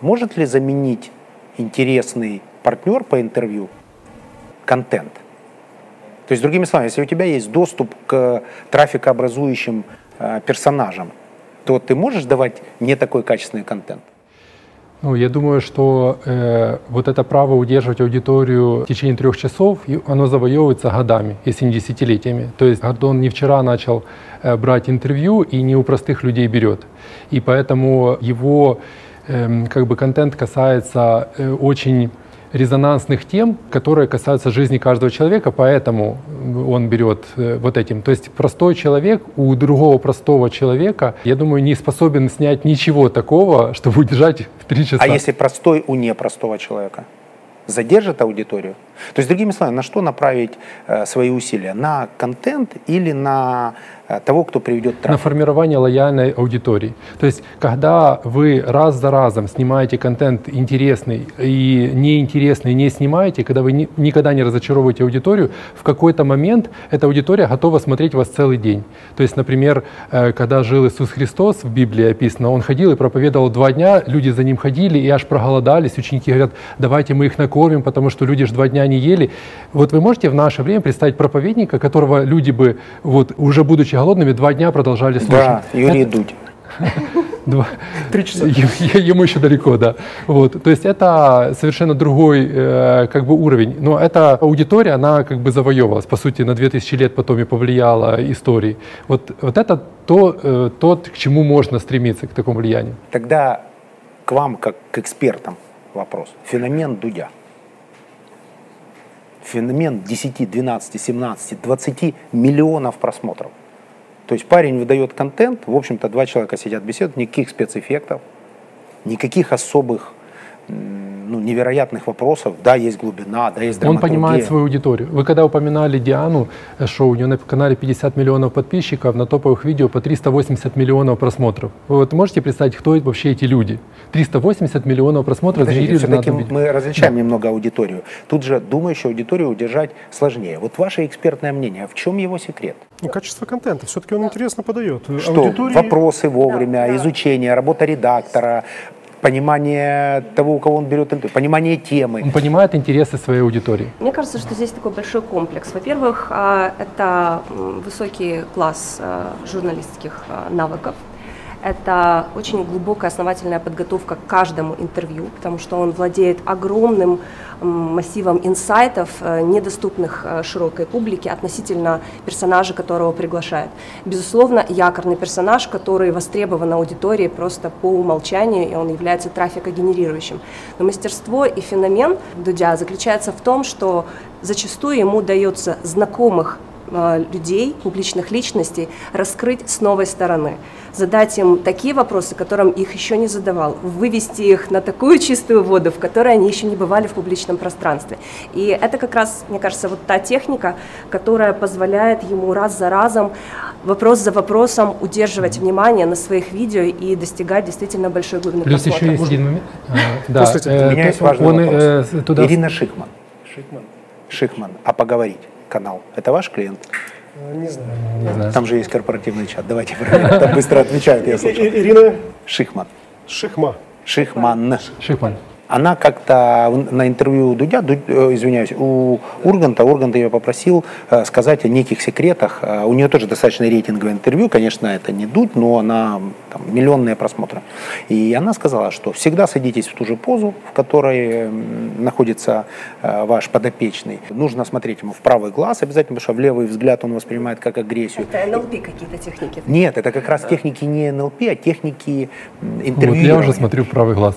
Может ли заменить интересный партнер по интервью контент? То есть, другими словами, если у тебя есть доступ к трафикообразующим э, персонажам, то ты можешь давать не такой качественный контент? Ну, я думаю, что э, вот это право удерживать аудиторию в течение трех часов, оно завоевывается годами, если не десятилетиями. То есть Гордон не вчера начал э, брать интервью и не у простых людей берет. И поэтому его э, как бы контент касается э, очень резонансных тем, которые касаются жизни каждого человека, поэтому он берет э, вот этим. То есть простой человек у другого простого человека, я думаю, не способен снять ничего такого, <laughs> чтобы удержать в три часа. А если простой у непростого человека? Задержит аудиторию? То есть, другими словами, на что направить э, свои усилия? На контент или на того, кто приведет на трафик? формирование лояльной аудитории. То есть, когда вы раз за разом снимаете контент интересный и неинтересный не снимаете, когда вы ни- никогда не разочаровываете аудиторию, в какой-то момент эта аудитория готова смотреть вас целый день. То есть, например, э, когда жил Иисус Христос, в Библии описано, он ходил и проповедовал два дня, люди за ним ходили и аж проголодались. Ученики говорят, давайте мы их накормим, потому что люди же два дня не ели. Вот вы можете в наше время представить проповедника, которого люди бы, вот, уже будучи голодными, два дня продолжали слушать? Да, Юрий Дудь. Два. Три часа. Ему еще далеко, да. Вот. То есть это совершенно другой э, как бы уровень. Но эта аудитория, она как бы завоевалась, по сути, на 2000 лет потом и повлияла истории. Вот, вот это то, э, тот, к чему можно стремиться, к такому влиянию. Тогда к вам, как к экспертам, вопрос. Феномен Дудя. Феномен 10, 12, 17, 20 миллионов просмотров. То есть парень выдает контент, в общем-то, два человека сидят беседуют, никаких спецэффектов, никаких особых ну, невероятных вопросов. Да, есть глубина, да, есть Он понимает драматургия. свою аудиторию. Вы когда упоминали Диану, э, шоу, у нее на канале 50 миллионов подписчиков, на топовых видео по 380 миллионов просмотров. Вы вот можете представить, кто вообще эти люди? 380 миллионов просмотров Подождите, все-таки мы различаем немного аудиторию. Тут же думающую аудиторию удержать сложнее. Вот ваше экспертное мнение, в чем его секрет? Ну, качество контента. Все-таки он интересно подает. Что? Аудитории- Вопросы вовремя, изучение, работа редактора, понимание того, у кого он берет интервью, понимание темы. Он понимает интересы своей аудитории. Мне кажется, что здесь такой большой комплекс. Во-первых, а, это высокий класс а, журналистских а, навыков. Это очень глубокая основательная подготовка к каждому интервью, потому что он владеет огромным массивом инсайтов, э, недоступных э, широкой публике относительно персонажа, которого приглашает. Безусловно, якорный персонаж, который востребован аудиторией просто по умолчанию, и он является трафикогенерирующим. Но мастерство и феномен Дудя заключается в том, что зачастую ему удается знакомых людей, публичных личностей, раскрыть с новой стороны, задать им такие вопросы, которым их еще не задавал, вывести их на такую чистую воду, в которой они еще не бывали в публичном пространстве. И это как раз, мне кажется, вот та техника, которая позволяет ему раз за разом, вопрос за вопросом удерживать внимание на своих видео и достигать действительно большой глубины Плюс еще просмотра. есть один момент. А, Да, э, У меня есть важный вопрос. э, туда Ирина Шихман. Шихман. А поговорить канал. Это ваш клиент? Э, Не знаю. не знаю. Там же есть корпоративный чат. Давайте. Там быстро отвечают, я слышал. Ирина Шихман. Шихма. Шихман. Шихман. Она как-то на интервью у Дудя, Дудь, э, извиняюсь, у Урганта, Ургант ее попросил э, сказать о неких секретах. Э, У нее тоже достаточно рейтинговое интервью, конечно, это не Дудь, но она там, миллионные просмотры. И она сказала, что всегда садитесь в ту же позу, в которой находится ваш подопечный. Нужно смотреть ему в правый глаз обязательно, потому что в левый взгляд он воспринимает как агрессию. Это НЛП какие-то техники. Нет, это как раз техники не НЛП, а техники м, Вот я уже смотрю в правый глаз.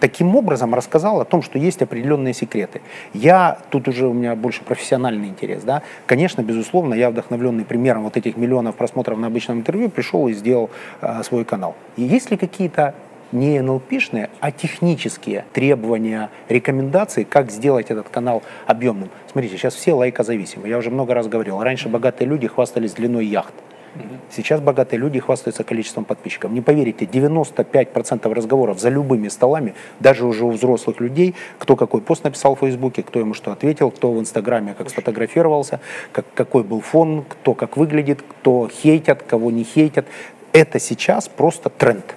Таким образом рассказал о том, что есть определенные секреты. Я, тут уже у меня больше профессиональный интерес, да, конечно, безусловно, я вдохновленный примером вот этих миллионов просмотров на обычном интервью пришел и сделал э, свой канал. И есть ли какие-то не НЛПшные, а технические требования, рекомендации, как сделать этот канал объемным. Смотрите, сейчас все лайкозависимы. Я уже много раз говорил. Раньше богатые люди хвастались длиной яхт. Сейчас богатые люди хвастаются количеством подписчиков. Не поверите, 95% разговоров за любыми столами, даже уже у взрослых людей, кто какой пост написал в Фейсбуке, кто ему что ответил, кто в Инстаграме как сфотографировался, как, какой был фон, кто как выглядит, кто хейтят, кого не хейтят. Это сейчас просто тренд.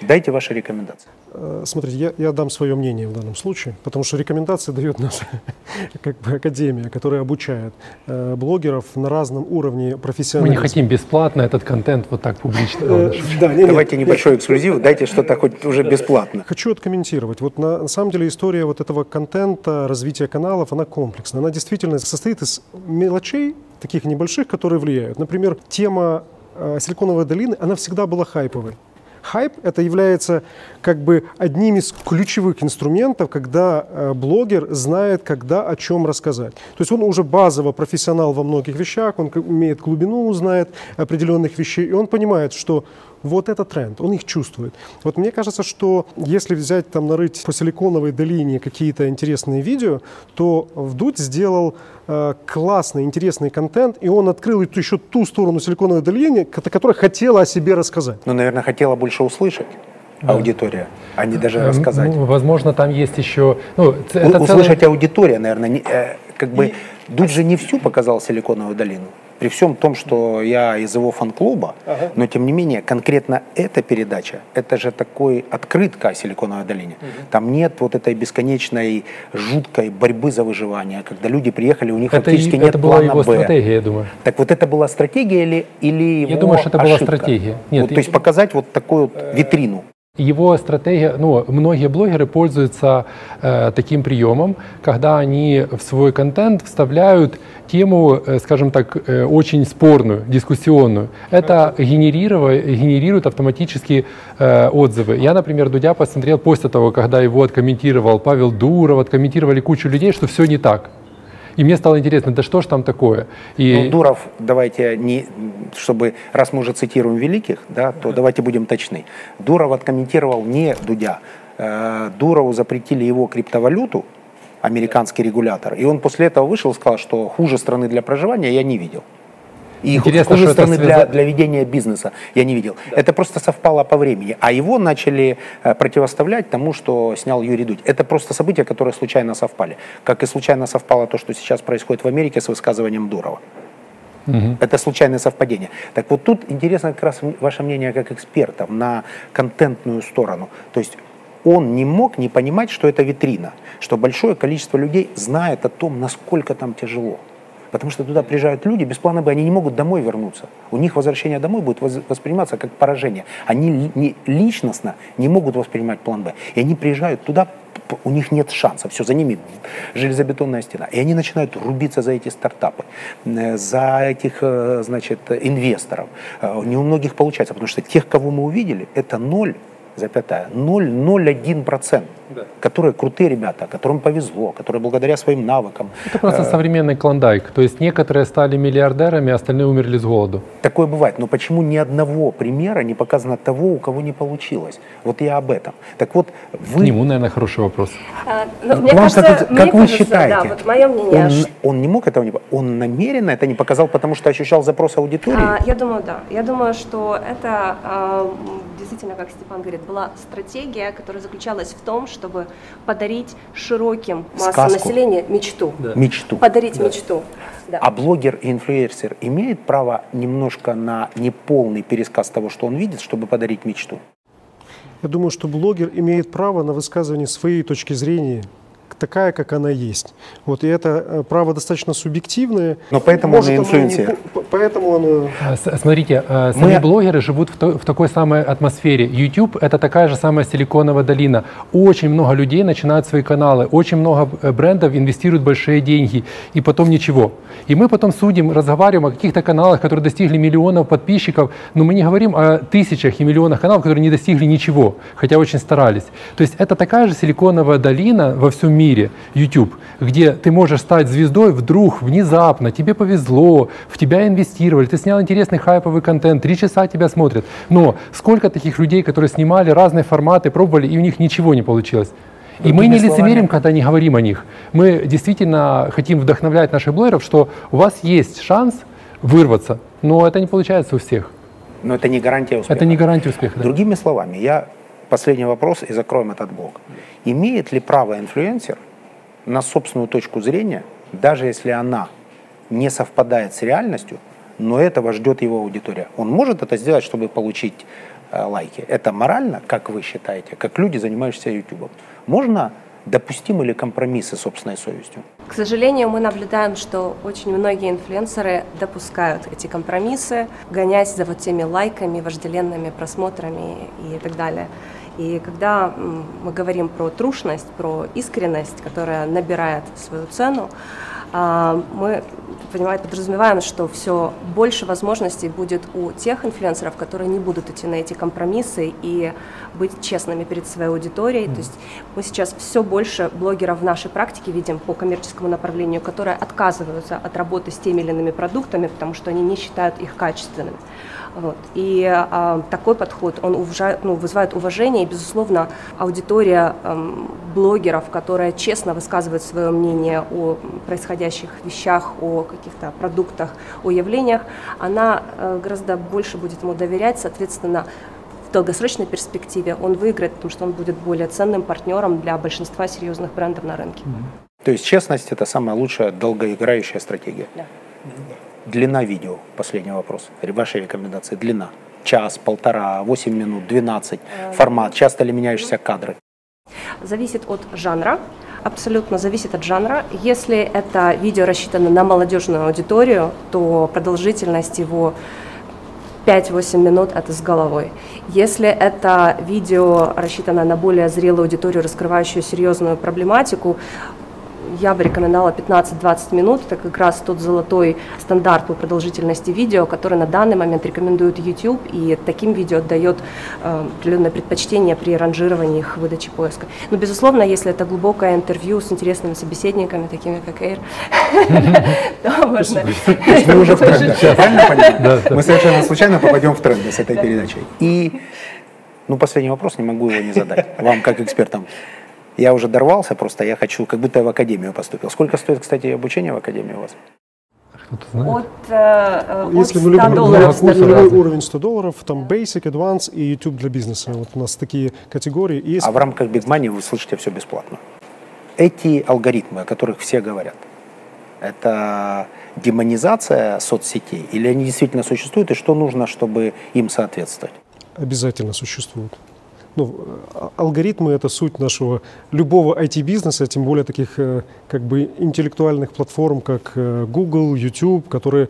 Дайте ваши рекомендации. Э, Смотрите, я, я дам свое мнение в данном случае, потому что рекомендации <laughs> дает наша как бы, академия, которая обучает э, блогеров на разном уровне Мы профессионализма. не хотим бесплатно этот контент вот так публично. Э, да, Давайте небольшой эксклюзив, дайте что-то хоть уже бесплатно. Хочу откомментировать. Вот на, на самом деле история вот этого контента, развития каналов, она комплексная. Она действительно состоит из мелочей, таких небольших, которые влияют. Например, тема э, Силиконовой долины, она всегда была хайповой. Хайп это является как бы одним из ключевых инструментов, когда э, блогер знает, когда о чем рассказать. То есть он уже базово профессионал во многих вещах, он имеет глубину, знает определенных вещей, и он понимает, что вот это тренд, он их чувствует. Вот мне кажется, что если взять там нарыть по силиконовой долине какие-то интересные видео, то Вдудь сделал э, классный, интересный контент, и он открыл еще ту сторону силиконовой долины, ко- которая хотела о себе рассказать. Ну, наверное, хотела больше услышать аудитория, а не даже Э, рассказать. ну, возможно, там есть еще... Ну, это услышать аудитория, наверное, не- э, как бы Дудь же не всю показал Силиконовую долину. При всем том, что я из его фан-клуба, но тем не менее, конкретно эта передача, это же такой открытка о Силиконовой долине. Там нет вот этой бесконечной жуткой борьбы за выживание, когда люди приехали, у них это, фактически и- нет это была плана его «Б». стратегия, я думаю. Так вот это была стратегия или, или его Я думаю, что это была ошибка? стратегия. Нет, Вот, то я- есть показать вот такую вот витрину. Его стратегия, ну, многие блогеры пользуются э, таким приемом, когда они в свой контент вставляют тему, э, скажем так, э, очень спорную, дискуссионную. Это генерирует автоматически э, отзывы. Я, например, Дудя посмотрел после того, когда его откомментировал Павел Дуров, откомментировали кучу людей, что все не так. И мне стало интересно, да что ж там такое? И Ну, Дуров, давайте не, чтобы, раз мы уже цитируем великих, да, то давайте будем точны. Дуров откомментировал не Дудя. Э, Дурову запретили его криптовалюту, американский регулятор, и он после этого вышел и сказал, что хуже страны для проживания я не видел. И Интересно, хуже что это для, для ведения бизнеса я не видел. Это просто совпало по времени. А его начали э, противоставлять тому, что снял Юрий Дудь. Это просто события, которые случайно совпали. Как и случайно совпало то, что сейчас происходит в Америке с высказыванием Дурова. Это случайное совпадение. Так вот тут интересно как раз ваше мнение как экспертов на контентную сторону. То есть он не мог не понимать, что это витрина, что большое количество людей знает о том, насколько там тяжело. Потому что туда приезжают люди, без плана Б, они не могут домой вернуться. У них возвращение домой будет восприниматься как поражение. Они не, личностно не могут воспринимать план Б. И они приезжают туда, у них нет шанса. Все, за ними железобетонная стена. И они начинают рубиться за эти стартапы, э, за этих, э, значит, инвесторов. Э, Не у многих получается, потому что тех, кого мы увидели, это ноль запятая, 0,01%, которые крутые ребята, которым повезло, которые благодаря своим навыкам. это просто современный клондайк. То есть некоторые стали миллиардерами, а остальные умерли с голоду. Такое бывает, но почему ни одного примера не показано того, у кого не получилось? Вот я об этом. Так вот, К вы... нему, наверное, хороший вопрос. А, ну, мне Вам кажется, как, мне как вы кажется, считаете? Да, вот мое мнение. он, он не мог этого не... Он намеренно это не показал, потому что ощущал запрос аудитории? А, я думаю, да. Я думаю, что это а, действительно, как Степан говорит, была стратегия, которая заключалась в том, чтобы подарить широким массам Сказку. населения мечту. Мечту. Подарить мечту. Да. А блогер и инфлюенсер имеет право немножко на неполный пересказ того, что он видит, чтобы подарить мечту? Я думаю, что блогер имеет право на высказывание своей точки зрения, такая, как она есть. Вот, и это э, право достаточно субъективное. Но поэтому он и оно не Поэтому оно... А, Смотрите, э, сами Мы- блогеры живут в, то- в такой самой атмосфере. YouTube — это такая же самая силиконовая долина. Очень много людей начинают свои каналы, очень много э, брендов инвестируют большие деньги, и потом ничего. И мы потом судим, разговариваем о каких-то каналах, которые достигли миллионов подписчиков, но мы не говорим о тысячах и миллионах каналов, которые не достигли ничего, хотя очень старались. То есть это такая же силиконовая долина во всем мире, YouTube, где ты можешь стать звездой вдруг, внезапно, тебе повезло, в тебя инвестировали, ты снял интересный хайповый контент, три часа тебя смотрят. Но сколько таких людей, которые снимали разные форматы, пробовали, и у них ничего не получилось. И мы не словами- лицемерим, когда не говорим о них. Мы действительно хотим вдохновлять наших блогеров, что у вас есть шанс вырваться, но это не получается у всех. Но это не гарантия успеха. Это не гарантия успеха. да. Другими словами, я последний вопрос и закроем этот блок. Имеет ли право инфлюенсер на собственную точку зрения, даже если она не совпадает с реальностью, но этого ждет его аудитория? Он может это сделать, чтобы получить э, лайки. Это морально, как вы считаете, как люди, занимающиеся YouTube? Можно допустимы ли компромиссы с собственной совестью? К сожалению, мы наблюдаем, что очень многие инфлюенсеры допускают эти компромиссы, гоняясь за вот теми лайками, вожделенными просмотрами и так далее. И когда мы говорим про трушность, про искренность, которая набирает свою цену, а, мы понимаете, подразумеваем, что все больше возможностей будет у тех инфлюенсеров, которые не будут идти на эти компромиссы и быть честными перед своей аудиторией. Mm. То есть мы сейчас все больше блогеров в нашей практике видим по коммерческому направлению, которые отказываются от работы с теми или иными продуктами, потому что они не считают их качественными. Вот. И а, такой подход, он уважает, ну, вызывает уважение, и, безусловно, аудитория эм, блогеров, которая честно высказывает свое мнение о происходящих вещах, о каких-то продуктах, о явлениях, она э, гораздо больше будет ему доверять, соответственно, в долгосрочной перспективе он выиграет, потому что он будет более ценным партнером для большинства серьезных брендов на рынке. То есть честность – это самая лучшая долгоиграющая стратегия? Да. Длина видео, последний вопрос. Ваши рекомендации, длина. Час, полтора, восемь минут, двенадцать. Э, формат, часто ли меняющиеся кадры? Зависит от жанра, абсолютно зависит от жанра. Если это видео рассчитано на молодежную аудиторию, то продолжительность его 5-8 минут это с головой. Если это видео рассчитано на более зрелую аудиторию, раскрывающую серьезную проблематику, я бы рекомендовала 15-20 минут. Это как раз тот золотой стандарт по продолжительности видео, который на данный момент рекомендует YouTube, и таким видео дает э, определенное предпочтение при ранжировании их выдачи поиска. Но, безусловно, если это глубокое интервью с интересными собеседниками, такими как Эйр, <laughs> то можно... <laughs> Мы уже в тренде, правильно понимаю? Мы совершенно случайно попадем в тренды с этой передачей. И, ну, последний вопрос, не могу его не задать, вам как экспертам. Я уже дорвался просто, я хочу, как будто я в академию поступил. Сколько стоит, кстати, обучение в академии у вас? От, э, Если мы любим долларов, уровень 100 долларов, там Basic, Advance и YouTube для бизнеса. Вот у нас такие категории. Есть... А в рамках Big Money вы слышите все бесплатно. Эти алгоритмы, о которых все говорят, это демонизация соцсетей или они действительно существуют и что нужно, чтобы им соответствовать? Обязательно существуют ну, алгоритмы — это суть нашего любого IT-бизнеса, тем более таких э, как бы интеллектуальных платформ, как э, Google, YouTube, которые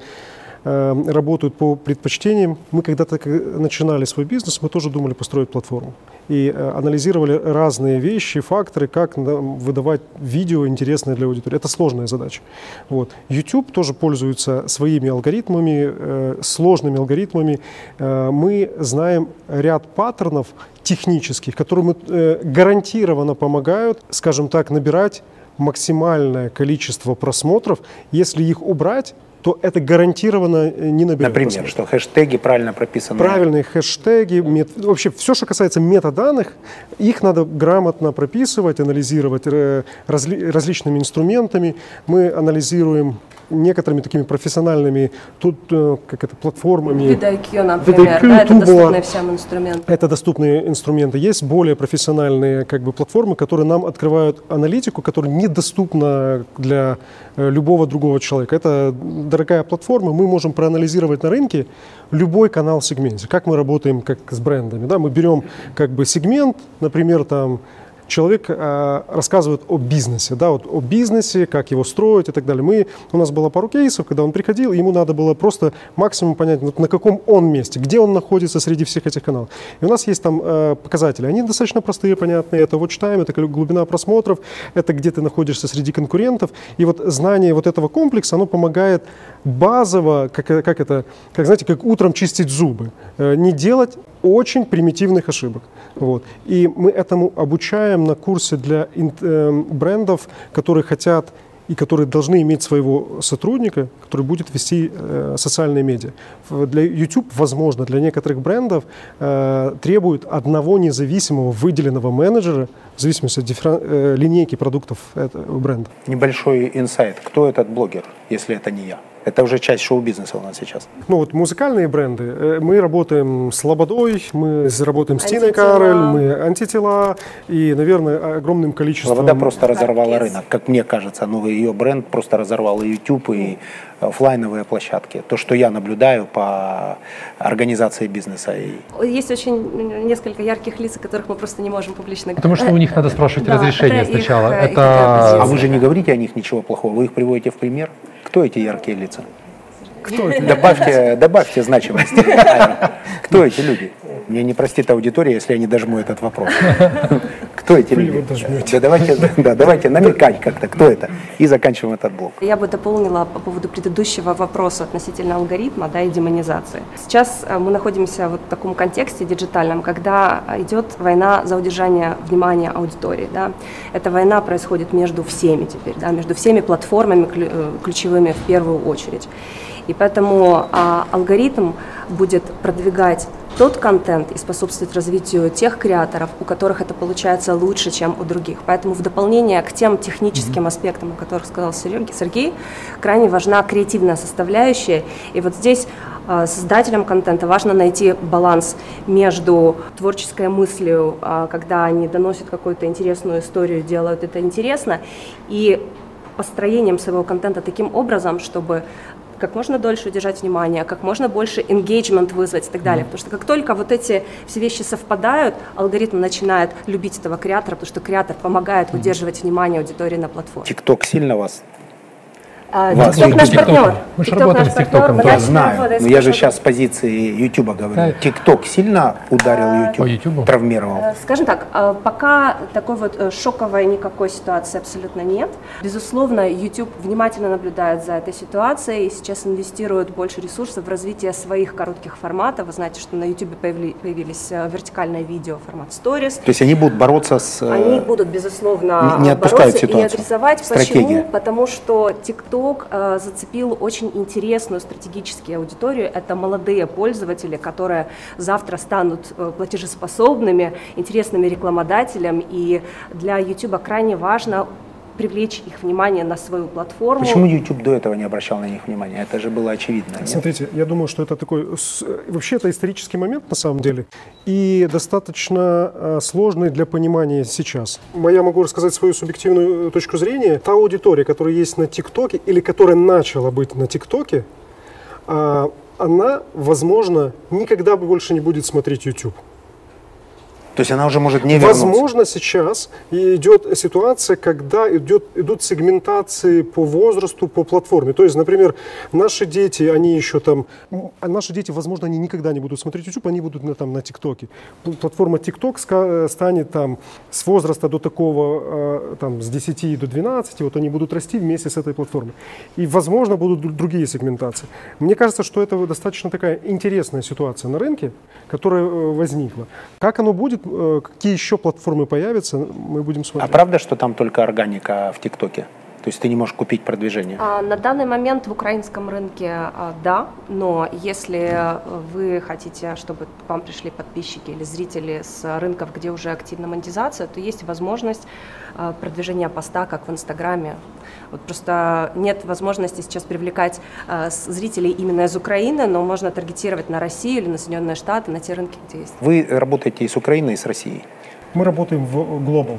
работают по предпочтениям. Мы когда-то начинали свой бизнес, мы тоже думали построить платформу и э, анализировали разные вещи, факторы, как выдавать видео интересное для аудитории. Это сложная задача. Вот. YouTube тоже пользуется своими алгоритмами, э, сложными алгоритмами. Э, мы знаем ряд паттернов технических, которые гарантированно помогают, скажем так, набирать максимальное количество просмотров. Если их убрать, то это гарантированно э, не наберет. Например, просмотр. что хэштеги правильно прописаны. Правильные хэштеги, мет... вообще все, что касается метаданных, их надо грамотно прописывать, анализировать э, разли... различными инструментами. Мы анализируем некоторыми такими профессиональными тут э, как это платформами. VidIQ, например, VidIQ, да, это доступные всем инструменты. Это доступные инструменты. Есть более профессиональные как бы платформы, которые нам открывают аналитику, которая недоступна для э, любого другого человека. Это дорогая платформа, мы можем проанализировать на рынке любой канал в сегменте. Как мы работаем как с брендами, да, мы берем как бы сегмент, например, там человек э, рассказывает о бизнесе, да, вот о бизнесе, как его строить и так далее. Мы, у нас было пару кейсов, когда он приходил, ему надо было просто максимум понять, вот, на каком он месте, где он находится среди всех этих каналов. И у нас есть там э, показатели, они достаточно простые, понятные, это watch time, это глубина просмотров, это где ты находишься среди конкурентов. И вот знание вот этого комплекса, оно помогает базово, как, как это, как знаете, как утром чистить зубы, э, не делать очень примитивных ошибок. Вот. И мы этому обучаем на курсе для э, брендов, которые хотят и которые должны иметь своего сотрудника, который будет вести э, социальные медиа. Для YouTube, возможно, для некоторых брендов э, требует одного независимого выделенного менеджера в зависимости от дифферен... э, линейки продуктов этого бренда. Небольшой инсайт. Кто этот блогер, если это не я? Это уже часть шоу-бизнеса у нас сейчас. Ну вот музыкальные бренды. Э, Мы работаем с Лободой, мы работаем с Тиной. Карель, мы антитела и, наверное, огромным количеством... Лобода просто разорвала рынок, как мне кажется. Ну, ее бренд просто разорвал и YouTube, и оффлайновые площадки. То, что я наблюдаю по организации бизнеса. Есть очень несколько ярких лиц, о которых мы просто не можем публично Потому что у них надо спрашивать Да, разрешение это их, сначала. э, их Это А вы же не говорите о них ничего плохого, вы их приводите в пример. Кто эти яркие лица? Кто это? Добавьте, добавьте значимости. <laughs> Кто эти люди? Мне не простит аудитория, если я не дожму этот вопрос. <laughs> Кто эти люди? Да, давайте, да, давайте намекать как-то, кто это. И заканчиваем этот блок. Я бы дополнила по поводу предыдущего вопроса относительно алгоритма да, и демонизации. Сейчас э, мы находимся вот в таком контексте диджитальном, когда идет война за удержание внимания аудитории. Да. Эта война происходит между всеми теперь, да, между всеми платформами э, ключевыми в первую очередь. И поэтому а, алгоритм будет продвигать тот контент и способствовать развитию тех креаторов, у которых это получается лучше, чем у других. Поэтому в дополнение к тем техническим аспектам, о которых сказал Сергей, крайне важна креативная составляющая. И вот здесь а, создателям контента важно найти баланс между творческой мыслью, а, когда они доносят какую-то интересную историю, делают это интересно, и построением своего контента таким образом, чтобы как можно дольше удержать внимание, как можно больше engagement вызвать и так далее. Потому что как только вот эти все вещи совпадают, алгоритм начинает любить этого креатора, потому что креатор помогает удерживать внимание аудитории на платформе. ТикТок сильно вас? А, TikTok наш TikTok. партнер. Мы ж TikTok работаем наш с тоже. Я знаю, но я же сейчас с позиции Ютуба говорю. ТикТок сильно ударил YouTube, Ютубу? травмировал? Э, Скажем так, э, пока такой вот э, шоковой никакой ситуации абсолютно нет. Безусловно, YouTube внимательно наблюдает за этой ситуацией и сейчас инвестирует больше ресурсов в развитие своих коротких форматов. Вы знаете, что на YouTube появили- появились э, вертикальное видео формат Stories. То есть они будут бороться с... Они будут, безусловно, не- не бороться и ситуацию. адресовать. Стратегия. Почему? Потому что TikTok э, зацепил очень интересную стратегически аудиторию. Это молодые пользователи, которые завтра станут э, платежеспособными, интересными рекламодателем. И для YouTube крайне важно привлечь их внимание на свою платформу. Почему YouTube до этого не обращал на них внимания? Это же было очевидно. нет? Смотрите, я думаю, что это такой... с- Вообще это исторический момент на самом деле и достаточно э, сложный для понимания сейчас. Я могу рассказать свою субъективную э, точку зрения. Та аудитория, которая есть на ТикТоке или которая начала быть на ТикТоке, а, она, возможно, никогда больше не будет смотреть YouTube. То есть она уже может не вернуться. Возможно, сейчас идет ситуация, когда идет, идут сегментации по возрасту, по платформе. То есть, например, наши дети, они еще там, а наши дети, возможно, они никогда не будут смотреть YouTube, они будут на, там, на ТикТоке. Платформа ТикТок э, станет там с возраста до такого, э, там, с 10 до 12, вот они будут расти вместе с этой платформой. И, возможно, будут дру- другие сегментации. Мне кажется, что это достаточно такая интересная ситуация на рынке, которая э, возникла. Как оно будет, какие еще платформы появятся, мы будем А смотреть. правда, что там только органика в ТикТоке? То есть ты не можешь купить продвижение? А, На данный момент в украинском рынке а, да, но если э, вы хотите, чтобы к вам пришли подписчики или зрители с рынков, где уже активна монетизация, то есть возможность а, продвижения поста, как в Инстаграме. Вот просто нет возможности сейчас привлекать а, зрителей именно из Украины, но можно таргетировать на Россию или на Соединенные Штаты, на те рынки, где есть. Вы работаете и с Украиной, и с Россией. Мы работаем в Global.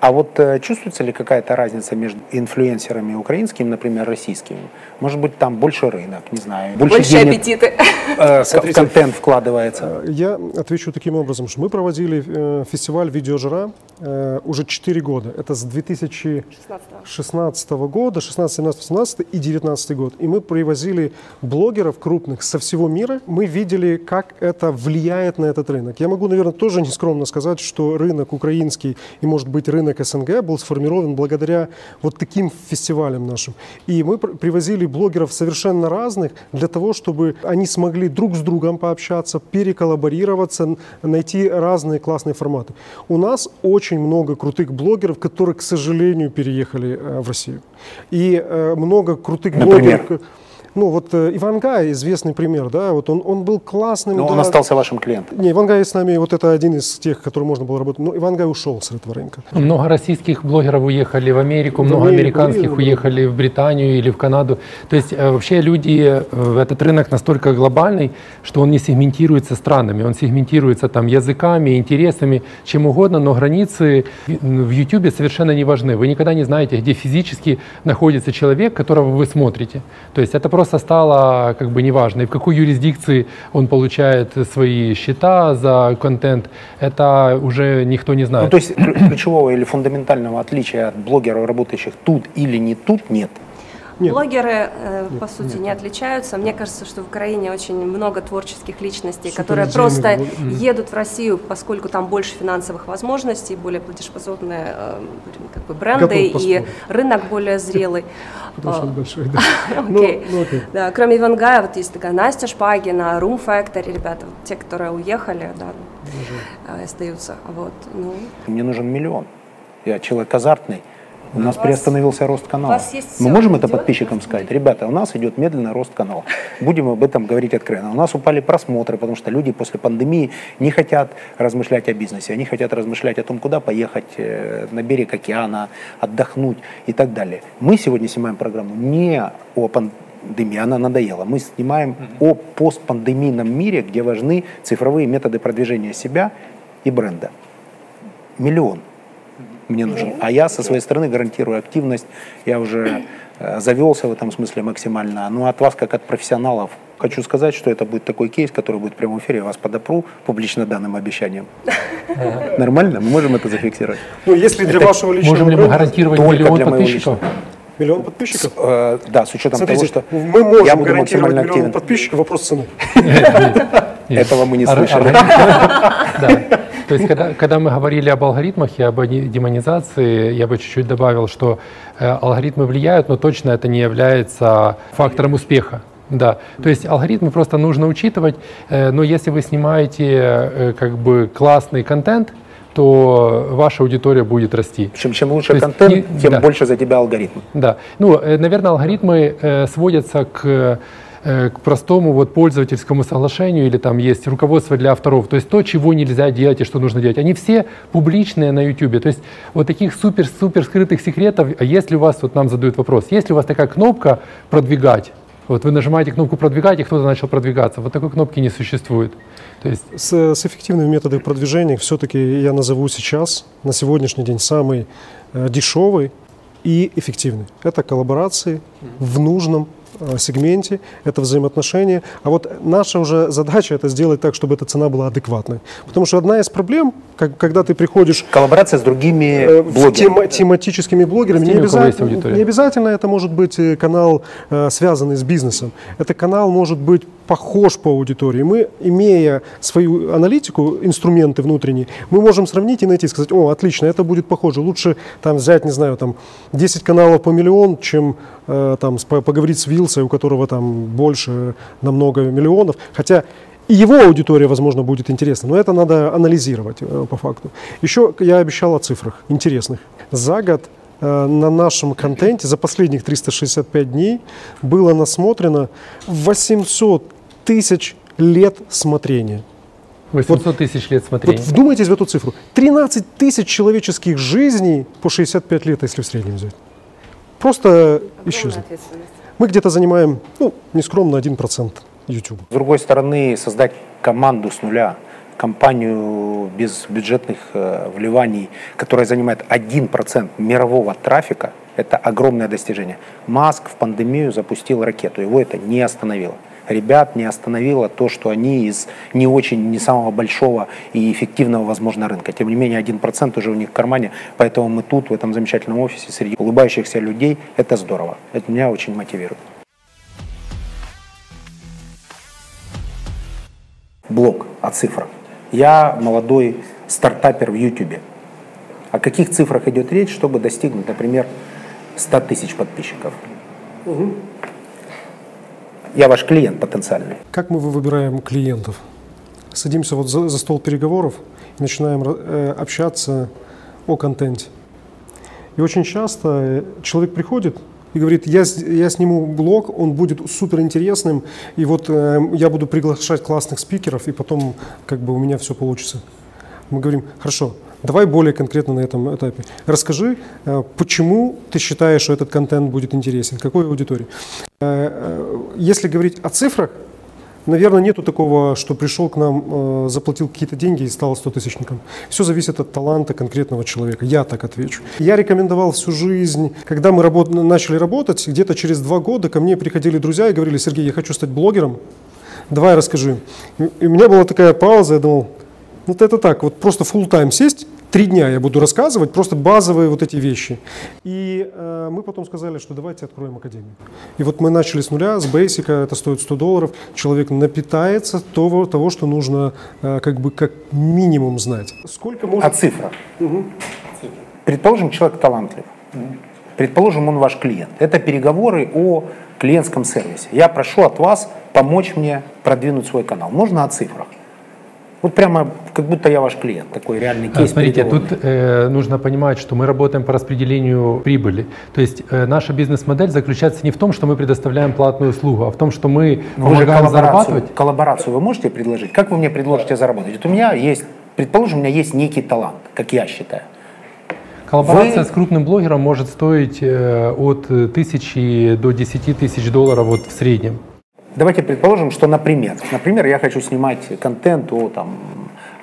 А вот э, чувствуется ли какая-то разница между инфлюенсерами украинскими, например, российскими? Может быть, там больше рынок, не знаю, больше, Больше денег аппетиты. э, <laughs> в контент вкладывается. Я отвечу таким образом, что мы проводили э, фестиваль «Видеожира» э, уже 4 года. Это с 2016 года, 16, 17, 18 и 19 год. И мы привозили блогеров крупных со всего мира. Мы видели, как это влияет на этот рынок. Я могу, наверное, тоже нескромно сказать, что рынок украинский и, может быть, рынок СНГ был сформирован благодаря вот таким фестивалям нашим. И мы пр- привозили блогеров совершенно разных для того, чтобы они смогли друг с другом пообщаться, переколлаборироваться, найти разные классные форматы. У нас очень много крутых блогеров, которые, к сожалению, переехали э, в Россию. И э, много крутых Например? блогеров... ну вот э, Ивангай, известный пример, да, вот он, он был классным. Но да. он остался вашим клиентом. Не, Ивангай с нами, вот это один из тех, который можно было работать. Но Ивангай ушел с этого рынка. Много российских блогеров уехали в Америку, В много Америку, американских уехали. уехали в Британию или в Канаду. То есть э, вообще люди, э, этот рынок настолько глобальный, что он не сегментируется странами, он сегментируется там языками, интересами, чем угодно, но границы в YouTube совершенно не важны. Вы никогда не знаете, где физически находится человек, которого вы смотрите. То есть это просто стало как бы неважно. И в какой юрисдикции он получает свои счета за контент, это уже никто не знает. Ну, то есть ключ- ключевого или фундаментального отличия от блогеров, работающих тут или не тут, нет. Нет. Блогеры, э, по сути, не отличаются. Мне кажется, что в Украине очень много творческих личностей, Супер которые просто блог- едут в Россию, поскольку там больше финансовых возможностей, более платежеспособные э, как бы бренды и рынок более зрелый. <laughs> Очень А, большой, <laughs> да. Ну, Окей. ну, окей. Да, кроме Ивангая, вот есть такая Настя Шпагина, Room Factory, ребята, вот те, которые уехали, да, э, остаются. Вот, ну, Мне нужен миллион. Я человек азартный. У нас вас- приостановился рост канала. Мы можем это подписчикам сказать? Ребята, у нас идет медленный рост канала. Будем об этом говорить откровенно. У нас упали просмотры, потому что люди после пандемии не хотят размышлять о бизнесе. Они хотят размышлять о том, куда поехать э, на берег океана, отдохнуть и так далее. Мы сегодня снимаем программу не о пандемии, она надоела. Мы снимаем о постпандемийном мире, где важны цифровые методы продвижения себя и бренда. Миллион мне нужен. А я со своей стороны гарантирую активность. Я уже э, завелся в этом смысле максимально. Ну, от вас, как от профессионалов, хочу сказать, что это будет такой кейс, который будет в прямом эфире. Я вас подопру публично данным обещанием. Нормально? Мы можем это зафиксировать? Ну, если для вашего личного Можем ли мы гарантировать миллион подписчиков? Миллион подписчиков? Э, да, с учетом Смотрите, того, что мы можем я буду гарантировать максимально миллион активен. подписчиков, вопрос цены. Этого мы не слышали. <laughs> То есть, когда, когда мы говорили об алгоритмах и об они- демонизации, я бы чуть-чуть добавил, что э, алгоритмы влияют, но точно это не является фактором успеха. Да, то есть алгоритмы просто нужно учитывать, э, но если вы снимаете э, как бы классный контент, то ваша аудитория будет расти. Чем, чем лучше То есть контент, не- тем да. больше за тебя алгоритм. Да, ну, наверное, алгоритмы сводятся к, к простому вот пользовательскому соглашению или там есть руководство для авторов, то есть то, чего нельзя делать и что нужно делать. Они все публичные на YouTube. То есть вот таких супер-супер скрытых секретов, а если у вас, вот нам задают вопрос, есть ли у вас такая кнопка «продвигать», вот вы нажимаете кнопку «продвигать», и кто-то начал продвигаться. Вот такой кнопки не существует. То есть С, с эффективными методами продвижения все-таки я назову сейчас, на сегодняшний день, самый э, дешевый и эффективный. Это коллаборации в нужном э, сегменте, это взаимоотношения. А вот наша уже задача это сделать так, чтобы эта цена была адекватной. Потому что одна из проблем, как, когда ты приходишь Коллаборация с другими э, блогерами. тема- тематическими блогерами. Не теми, есть обязательно, не обязательно это может быть э, канал, э, связанный с бизнесом. Это канал может быть похож по аудитории. Мы, имея свою аналитику, инструменты внутренние, мы можем сравнить и найти, сказать, о, отлично, это будет похоже. Лучше там взять, не знаю, там 10 каналов по миллион, чем э, там поговорить с Вилсой, у которого там больше намного миллионов. Хотя и его аудитория, возможно, будет интересна, но это надо анализировать э, по факту. Еще я обещал о цифрах интересных. За год э, на нашем контенте за последних 365 дней было насмотрено 800 тысяч лет смотрения. 800 тысяч лет Вот смотрения. вдумайтесь в эту цифру. 13 тысяч человеческих жизней по 65 лет, если в среднем взять. Просто ответственность. Мы где-то занимаем, ну, нескромно 1% YouTube. С другой стороны, создать команду с нуля, компанию без бюджетных э, вливаний, которая занимает 1% мирового трафика, это огромное достижение. Маск в пандемию запустил ракету, его это не остановило. Ребят не остановило то, что они из не очень, не самого большого и эффективного, возможно, рынка. Тем не менее, 1% уже у них в кармане, поэтому мы тут, в этом замечательном офисе, среди улыбающихся людей, это здорово. Это меня очень мотивирует. блог о цифрах. Я молодой стартапер в YouTube. О каких цифрах идет речь, чтобы достигнуть, например, 100 тысяч подписчиков? Я ваш клиент потенциальный. Как мы выбираем клиентов? Садимся вот за, за стол переговоров начинаем э, общаться о контенте. И очень часто э, человек приходит и говорит, я, я сниму блог, он будет супер интересным, и вот э, я буду приглашать классных спикеров, и потом как бы у меня все получится. Мы говорим, хорошо, давай более конкретно на этом этапе. Расскажи, э, почему ты считаешь, что этот контент будет интересен, какой аудитории. Э, э, Если говорить о цифрах, Наверное, нету такого, что пришел к нам, заплатил какие-то деньги и стал 100 тысячником. Все зависит от таланта конкретного человека. Я так отвечу. Я рекомендовал всю жизнь. Когда мы работ- начали работать, где-то через два года ко мне приходили друзья и говорили, Сергей, я хочу стать блогером. Давай расскажи. И у меня была такая пауза, я думал, вот это так, вот просто full time сесть, три дня я буду рассказывать, просто базовые вот эти вещи. И э, мы потом сказали, что давайте откроем академию. И вот мы начали с нуля, с бейсика, это стоит 100 долларов, человек напитается того, того что нужно э, как бы как минимум знать. Сколько может... цифрах. Предположим, человек талантлив. Предположим, он ваш клиент. Это переговоры о клиентском сервисе. Я прошу от вас помочь мне продвинуть свой канал. Можно о цифрах. Вот прямо как будто я ваш клиент. Такой реальный кейс. Смотрите, тут э, нужно понимать, что мы работаем по распределению прибыли. То есть э, наша бизнес-модель заключается не в том, что мы предоставляем платную услугу, а в том, что мы Но же помогаем коллаборацию, зарабатывать. коллаборацию вы можете предложить? Как вы мне предложите заработать? Вот у меня есть, предположим, у меня есть некий талант, как я считаю. Коллаборация Вы- с крупным блогером может стоить э, от тысячи до 10 тысяч долларов вот в среднем. Давайте предположим, что, например, например, я хочу снимать контент о там,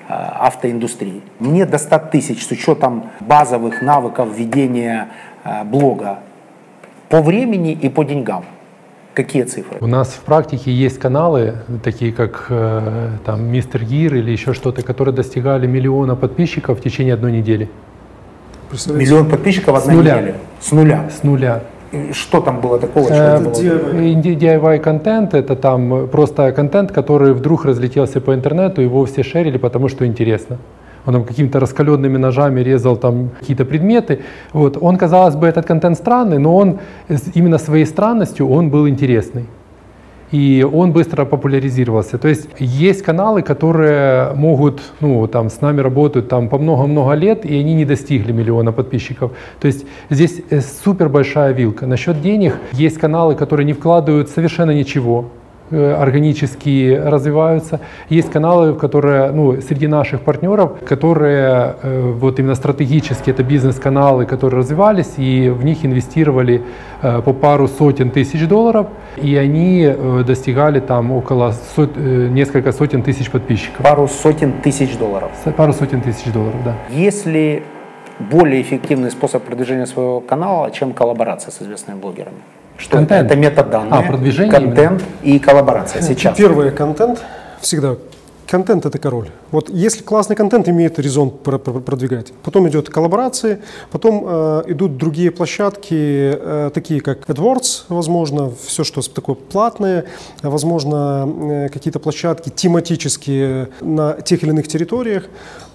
э, автоиндустрии. Мне до 100 тысяч с учетом базовых навыков ведения э, блога по времени и по деньгам. Какие цифры? У нас в практике есть каналы, такие как э, там Мистер Гир или еще что-то, которые достигали миллиона подписчиков в течение одной недели. Миллион подписчиков в С одной нуля. неделе. С нуля. С нуля. И Что там было такого? Что это было? инди- DIY контент это там э, просто контент, который вдруг разлетелся по интернету, его все шерили, потому что интересно. Он там какими-то раскаленными ножами резал там какие-то предметы. Вот. Он, казалось бы, этот контент странный, но он именно своей странностью он был интересный. И он быстро популяризировался. То есть есть каналы, которые могут, ну, там, с нами работают там по много-много лет, и они не достигли миллиона подписчиков. То есть здесь э, супер большая вилка. Насчет денег, есть каналы, которые не вкладывают совершенно ничего, органически развиваются. Есть каналы, которые, ну, среди наших партнеров, которые э, вот именно стратегически, это бизнес-каналы, которые развивались, и в них инвестировали э, по пару сотен тысяч долларов, и они э, достигали там около сот- э, несколько сотен тысяч подписчиков. Пару сотен тысяч долларов. Пару сотен тысяч долларов, да. Есть ли более эффективный способ продвижения своего канала, чем коллаборация с известными блогерами? Что это? Контент. Это метаданные, А, продвижение контент и коллаборация сейчас. Первое контент всегда. Контент это король. Вот если классный контент имеет резон про- про- продвигать, потом идет коллаборации, потом э, идут другие площадки, э, такие как AdWords, возможно, все, что такое платное, а, возможно, э, какие-то площадки тематические на тех или иных территориях.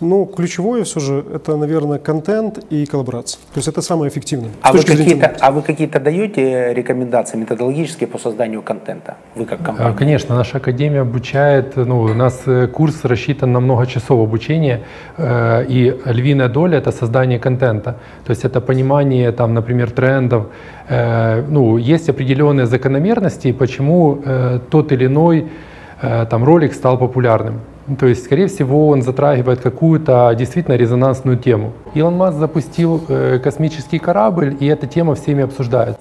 Но ключевое все же это, наверное, контент и коллаборация. То есть это самое эффективное. А с вы, какие-то, а вы какие-то даете рекомендации методологические по созданию контента? Вы как А, компания? Конечно, наша академия обучает, ну, у нас э, курс рассчитан на много часов обучения, э, и львиная доля это создание контента. То есть это понимание, там, например, трендов. Э, ну, есть определенные закономерности, почему э, тот или иной там, ролик стал популярным. То есть, скорее всего, он затрагивает какую-то действительно резонансную тему. Илон Маск запустил космический корабль, и эта тема всеми обсуждается.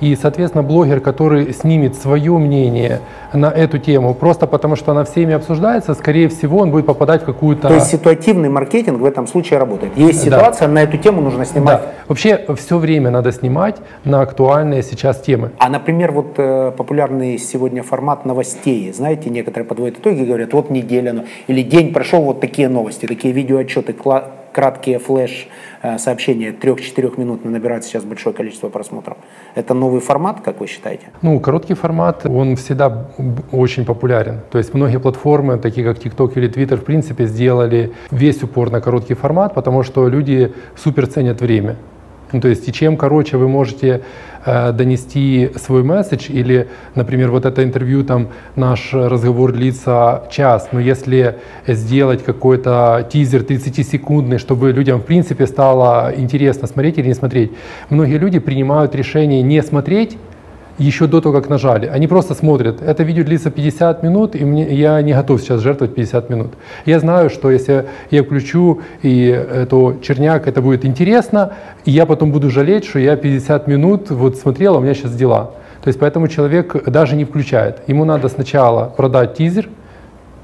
И, соответственно, блогер, который снимет свое мнение на эту тему, просто потому что она всеми обсуждается, скорее всего, он будет попадать в какую-то... То есть ситуативный маркетинг в этом случае работает. Есть Да. ситуация, на эту тему нужно снимать. Да. Вообще все время надо снимать на актуальные сейчас темы. А, например, вот э, популярный сегодня формат новостей. Знаете, некоторые подводят итоги и говорят, вот неделя, ну, или день прошел, вот такие новости, такие видеоотчеты, краткие флеш э, сообщения, 3-4 минут набирают сейчас большое количество просмотров. Это новый формат, как вы считаете? Ну, короткий формат, он всегда очень популярен. То есть многие платформы, такие как TikTok или Twitter, в принципе, сделали весь упор на короткий формат, потому что люди супер ценят время. Ну, то есть, и чем короче вы можете э, донести свой месседж, или, например, вот это интервью, там, наш разговор длится час, но если сделать какой-то тизер 30-секундный, чтобы людям, в принципе, стало интересно смотреть или не смотреть, многие люди принимают решение не смотреть, еще до того, как нажали. Они просто смотрят. Это видео длится 50 минут, и мне, я не готов сейчас жертвовать 50 минут. Я знаю, что если я включу и эту черняк, это будет интересно, и я потом буду жалеть, что я 50 минут вот смотрел, а у меня сейчас дела. То есть поэтому человек даже не включает. Ему надо сначала продать тизер,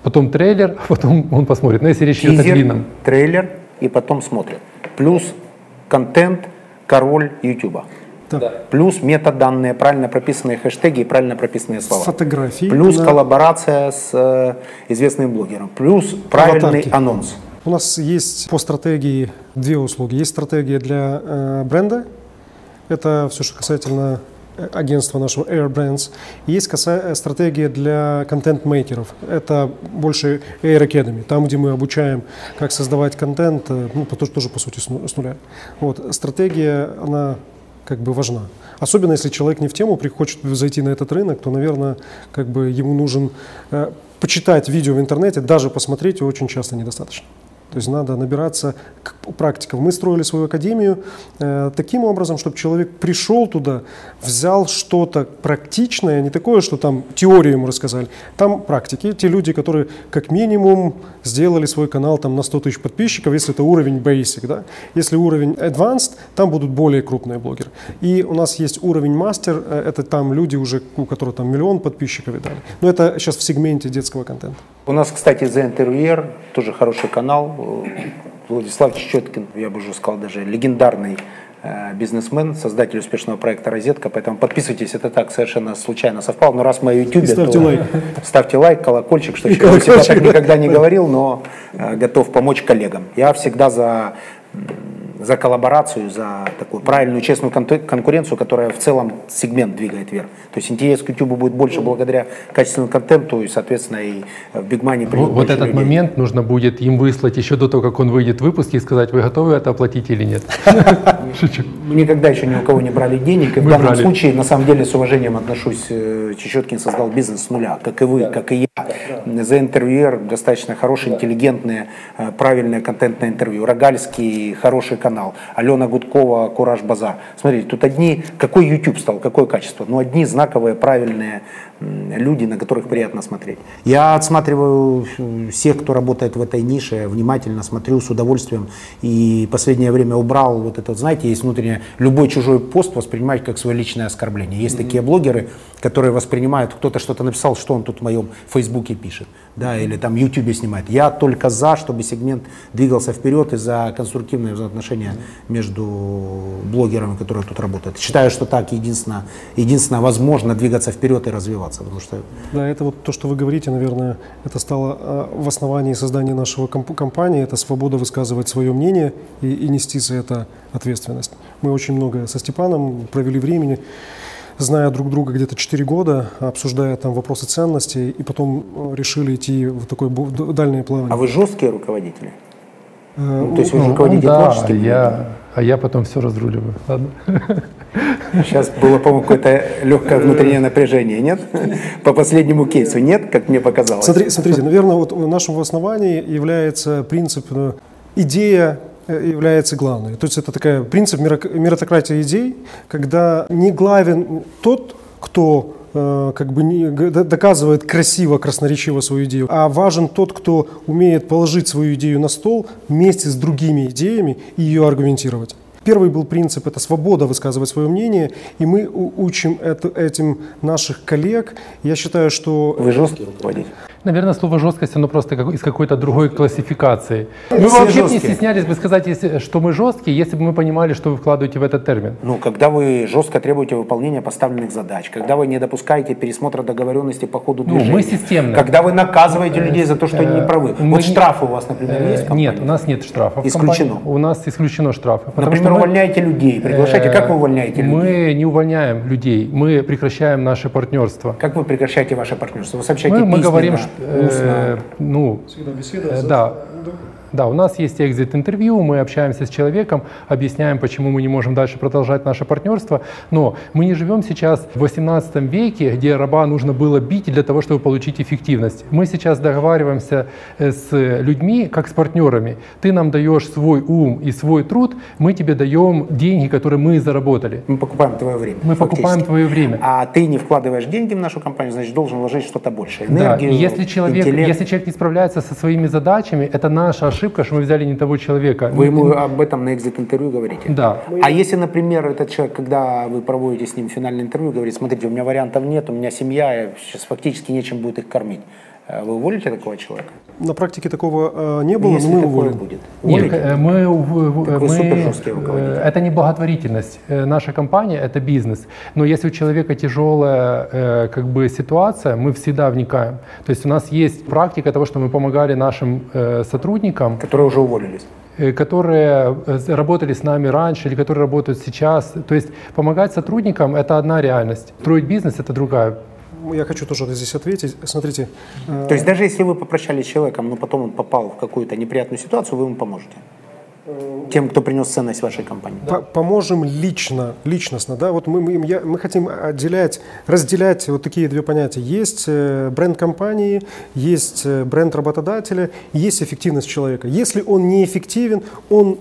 потом трейлер, а <laughs> потом он посмотрит. Но если речь идет о Тизер, длинном. трейлер и потом смотрят. Плюс контент, король Ютуба. Плюс метаданные, правильно прописанные хэштеги и правильно прописанные слова. Фотографии. Плюс на- коллаборация с э, известным блогером. Плюс правильный Аватарки. анонс. У нас есть по стратегии две услуги. Есть стратегия для э, бренда. Это все, что касательно э, агентства нашего Air Brands. Есть каса- э, стратегия для контент-мейкеров. Это больше Air Academy, там, где мы обучаем, как создавать контент, э, ну, тоже, тоже по сути с нуля. Вот. Стратегия, она как бы важна. Особенно если человек не в тему, хочет зайти на этот рынок, то, наверное, как бы ему нужен э, почитать видео в интернете, даже посмотреть его очень часто недостаточно. То есть надо набираться практиков. Мы строили свою академию э, таким образом, чтобы человек пришел туда, взял что-то практичное, не такое, что там теорию ему рассказали. Там практики, те люди, которые как минимум сделали свой канал там на 100 тысяч подписчиков, если это уровень basic. Да? Если уровень advanced, там будут более крупные блогеры. И у нас есть уровень мастер, э, это там люди уже, у которых там миллион подписчиков и далее. Но это сейчас в сегменте детского контента. У нас, кстати, The Interviewer, тоже хороший канал. Владислав Чечеткин, я бы уже сказал, даже легендарный э, бизнесмен, создатель успешного проекта «Розетка». Поэтому подписывайтесь, это так совершенно случайно совпало. Но раз мы в YouTube, ставьте лайк. ставьте лайк, колокольчик, что человек всегда так никогда не говорил, но э, готов помочь коллегам. Я всегда за за коллаборацию, за такую правильную, честную конкуренцию, которая в целом сегмент двигает вверх. То есть интерес к YouTube будет больше благодаря качественному контенту, и, соответственно, и в Big Money придет Вот, этот людей. момент нужно будет им выслать еще до того, как он выйдет в выпуске и сказать, вы готовы это оплатить или нет. <laughs> Никогда еще ни у кого не брали денег, и в данном случае, на самом деле, с уважением отношусь. э, Чечеткин создал бизнес с нуля, как и вы, как и я. За интервьюер достаточно хорошее, интеллигентное, э, правильное контентное интервью. Рогальский хороший канал. Алена Гудкова, Кураж Базар. Смотрите, тут одни, какой YouTube стал, какое качество? Ну, одни знаковые, правильные люди, на которых приятно смотреть. Я отсматриваю всех, кто работает в этой нише, внимательно смотрю с удовольствием. И последнее время убрал вот это, вот, знаете, есть внутреннее, любой чужой пост воспринимать как свое личное оскорбление. Есть такие блогеры, которые воспринимают, кто-то что-то написал, что он тут в моем Фейсбуке пишет, да, или там Ютубе снимает. Я только за, чтобы сегмент двигался вперед и за конструктивные взаимоотношения между блогерами, которые тут работают. Считаю, что так единственно, единственно возможно двигаться вперед и развиваться, потому что Да, это вот то, что вы говорите, наверное, это стало э, в основании создания нашего комп- компании, это свобода высказывать свое мнение и, и нести за это ответственность. Мы очень много со Степаном провели времени, зная друг друга где-то 4 года, обсуждая там вопросы ценностей, и потом э, решили идти в такое дальнее плавание. А вы жесткие руководители? Э, Ну, то есть вы Ну, руководитель да, творческим? я, а я потом все разруливаю. Ладно. Сейчас было, по-моему, какое-то легкое внутреннее напряжение, нет? <laughs> По последнему кейсу, нет, как мне показалось? Смотри- смотрите, наверное, вот нашим в основании является принцип, э, идея э, является главной. То есть это такая принцип меритократии идей, когда не главен тот, кто э, как бы не, доказывает красиво, красноречиво свою идею, а важен тот, кто умеет положить свою идею на стол вместе с другими идеями и ее аргументировать. Первый был принцип – это свобода высказывать свое мнение, и мы учим это, этим наших коллег. Я считаю, что Вы жесткий руководитель? Наверное, слово жесткость, оно просто как- из какой-то другой классификации. Мы Все вообще бы не жесткие. стеснялись бы сказать, если- что мы жесткие, если бы мы понимали, что вы вкладываете в этот термин. Ну, когда вы жестко требуете выполнения поставленных задач, когда вы не допускаете пересмотра договоренности по ходу Ну, движения, мы системно. когда вы наказываете людей за то, что они не правы. мы Вот штрафы у вас, например, есть? в компании? Нет, у нас нет штрафов. Исключено. У нас исключено штрафы. Например, мы- увольняете людей, приглашаете. Как вы увольняете людей? Мы не увольняем людей, мы прекращаем наше партнерство. Как вы прекращаете ваше партнерство? Вы сообщаете Мы, мы говорим, что? Э, ну, Всегда беседа э, да, Да, у нас есть экзит-интервью, мы общаемся с человеком, объясняем, почему мы не можем дальше продолжать наше партнерство, но мы не живем сейчас в 18 веке, где раба нужно было бить для того, чтобы получить эффективность. Мы сейчас договариваемся э, с людьми, как с партнерами. Ты нам даешь свой ум и свой труд, мы тебе даем деньги, которые мы заработали. Мы покупаем твое время. Мы покупаем фактически. твое время. А ты не вкладываешь деньги в нашу компанию, значит, должен вложить что-то большее. Да, Энергию, и если человек, интеллект. если человек не справляется со своими задачами, это наша ошибка, что мы взяли не того человека. Вы ему об этом на экзит-интервью говорите? Да. А если, например, этот человек, когда вы проводите с ним финальное интервью, говорит, смотрите, у меня вариантов нет, у меня семья, сейчас фактически нечем будет их кормить. Э, Вы уволите такого человека? На практике такого э, не было, если но мы уволим. будет. Нет, Уволите? э, мы, мы, э, это не благотворительность. Наша компания это бизнес. Но если у человека тяжелая э, как бы ситуация, мы всегда вникаем. То есть у нас есть практика того, что мы помогали нашим э, сотрудникам, Которые уже уволились. которые работали с нами раньше или которые работают сейчас. То есть помогать сотрудникам это одна реальность, строить бизнес это другая. Я хочу тоже здесь ответить. Смотрите, э, То есть даже если вы попрощались с человеком, но потом он попал в какую-то неприятную ситуацию, вы ему поможете? Тем, кто принес ценность вашей компании. по- поможем лично, личностно, да, вот мы, мы, я- мы хотим отделять, разделять вот такие две понятия. Есть э, бренд компании, есть э, бренд работодателя, есть эффективность человека. Если он неэффективен, он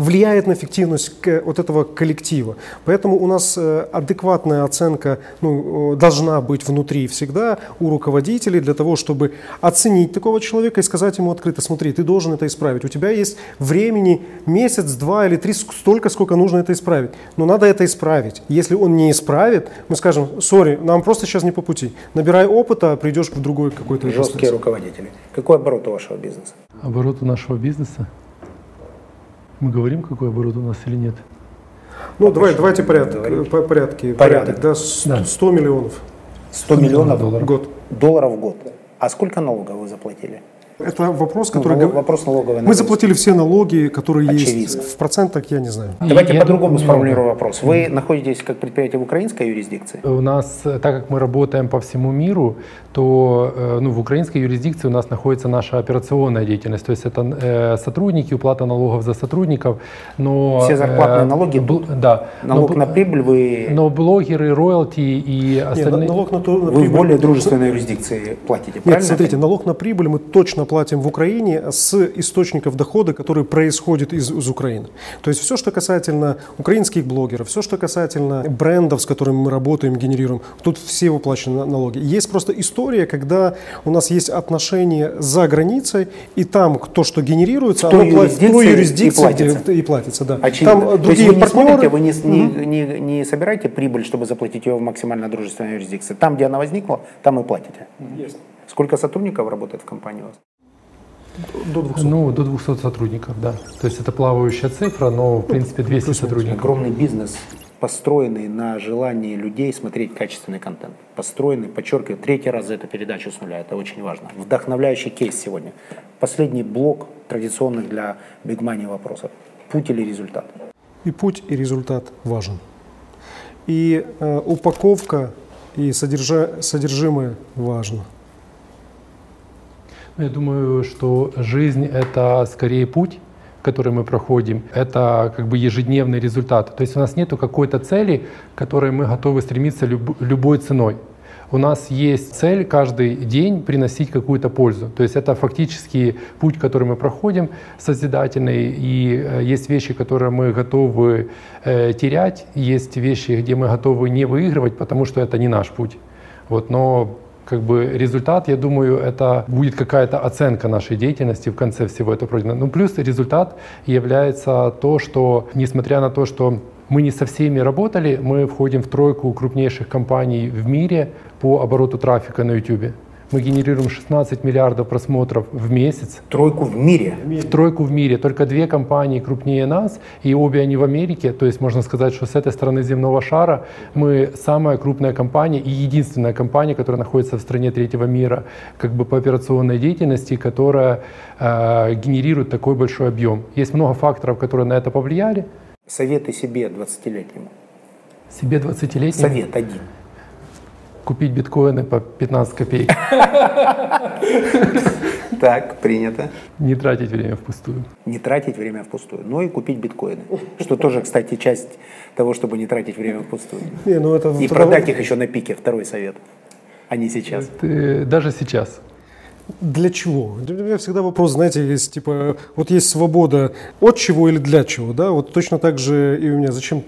влияет на эффективность вот этого коллектива. Поэтому у нас э, адекватная оценка ну, э, должна быть внутри всегда у руководителей для того, чтобы оценить такого человека и сказать ему открыто, смотри, ты должен это исправить. У тебя есть времени месяц, два или три, столько, сколько нужно это исправить. Но надо это исправить. Если он не исправит, мы скажем, сори, нам просто сейчас не по пути. Набирай опыта, придешь в другой какой-то Жесткие бизнес. руководители. Какой оборот у вашего бизнеса? Оборот у нашего бизнеса. Мы говорим, какой оборот у нас или нет? Ну, давай, давайте порядок, по порядке. Порядок. да, с- Да. 100 миллионов 100 миллионов долларов. в год. долларов в год. А сколько налогов вы заплатили? Это вопрос, Ну, который... гов- вопрос налоговой Мы заплатили все налоги, которые Очевидно. есть. В процентах я не знаю. Давайте я по-другому думаю, сформулирую вопрос. Вы находитесь как предприятие в украинской юрисдикции? У нас, э, так как мы работаем по всему миру, то э, ну, в украинской юрисдикции у нас находится наша операционная деятельность, то есть это э, сотрудники, уплата налогов за сотрудников, но... Все зарплатные э, налоги бл- Да. Налог но, на прибыль вы, но блогеры, роялти и Нет, остальные... налог на, то- на вы в более дружественной юрисдикции платите, Нет, правильно? смотрите, налог на прибыль мы точно платим в Украине с источников дохода, которые происходят из, из Украины. То есть все, что касательно украинских блогеров, все, что касательно брендов, с которыми мы работаем, генерируем, тут все выплачены на- налоги. Есть просто история, когда у нас есть отношения за границей, и там то, что генерируется, В оно платит- в той юрисдикции и юрисдикции, платится. где- и платится. Да. Очевидно. Там э, То есть другие вы не партнеры... смотрите, вы не, не, не, не собираете прибыль, чтобы заплатить ее в максимально дружественной юрисдикции. Там, где она возникла, там и платите. Сколько сотрудников работает в компании у вас? До 200. Ну, до 200 сотрудников, да. То есть это плавающая цифра, но, в принципе, 200 сотрудников. Огромный бизнес, построенный на желании людей смотреть качественный контент. Построенный, подчеркиваю, третий раз за эту передачу с нуля. Это очень важно. Вдохновляющий кейс сегодня. Последний блок традиционных для Big Money вопросов. Путь или результат? И путь, и результат важен. И э, упаковка и содержа- содержимое важно. Я думаю, что жизнь — это скорее путь, который мы проходим, это как бы ежедневный результат. То есть у нас нету какой-то цели, к которой мы готовы стремиться люб- любой ценой. У нас есть цель каждый день приносить какую-то пользу. То есть это фактически путь, который мы проходим, созидательный. И э, есть вещи, которые мы готовы э, терять, есть вещи, где мы готовы не выигрывать, потому что это не наш путь. Вот, но как бы результат, я думаю, это будет какая-то оценка нашей деятельности в конце всего этого пройдено. Ну, плюс результат является то, что, несмотря на то, что мы не со всеми работали, мы входим в тройку крупнейших компаний в мире по обороту трафика на YouTube. Мы генерируем 16 миллиардов просмотров в месяц. Тройку в мире. В тройку в мире. Только две компании крупнее нас, и обе они в Америке. То есть можно сказать, что с этой стороны земного шара мы самая крупная компания и единственная компания, которая находится в стране третьего мира, как бы по операционной деятельности, которая э, генерирует такой большой объем. Есть много факторов, которые на это повлияли. Советы себе 20-летнему. Себе 20-летнему Совет один. Купить биткоины по 15 копеек. <laughs> Так, принято. Не тратить время впустую. Не тратить время впустую, но и купить биткоины. Что тоже, кстати, часть того, чтобы не тратить время впустую. Не, ну это И продать их еще на пике, второй совет, а не сейчас. Ты- даже сейчас. Для чего? Для меня всегда вопрос, знаете, есть типа, вот есть свобода от чего или для чего, да? Вот точно так же и у меня. Зачем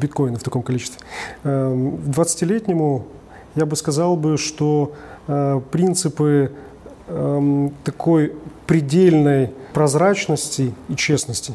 биткоины в таком количестве? Эм, 20-летнему я бы сказал бы, что э, принципы эм, такой предельной прозрачности и честности.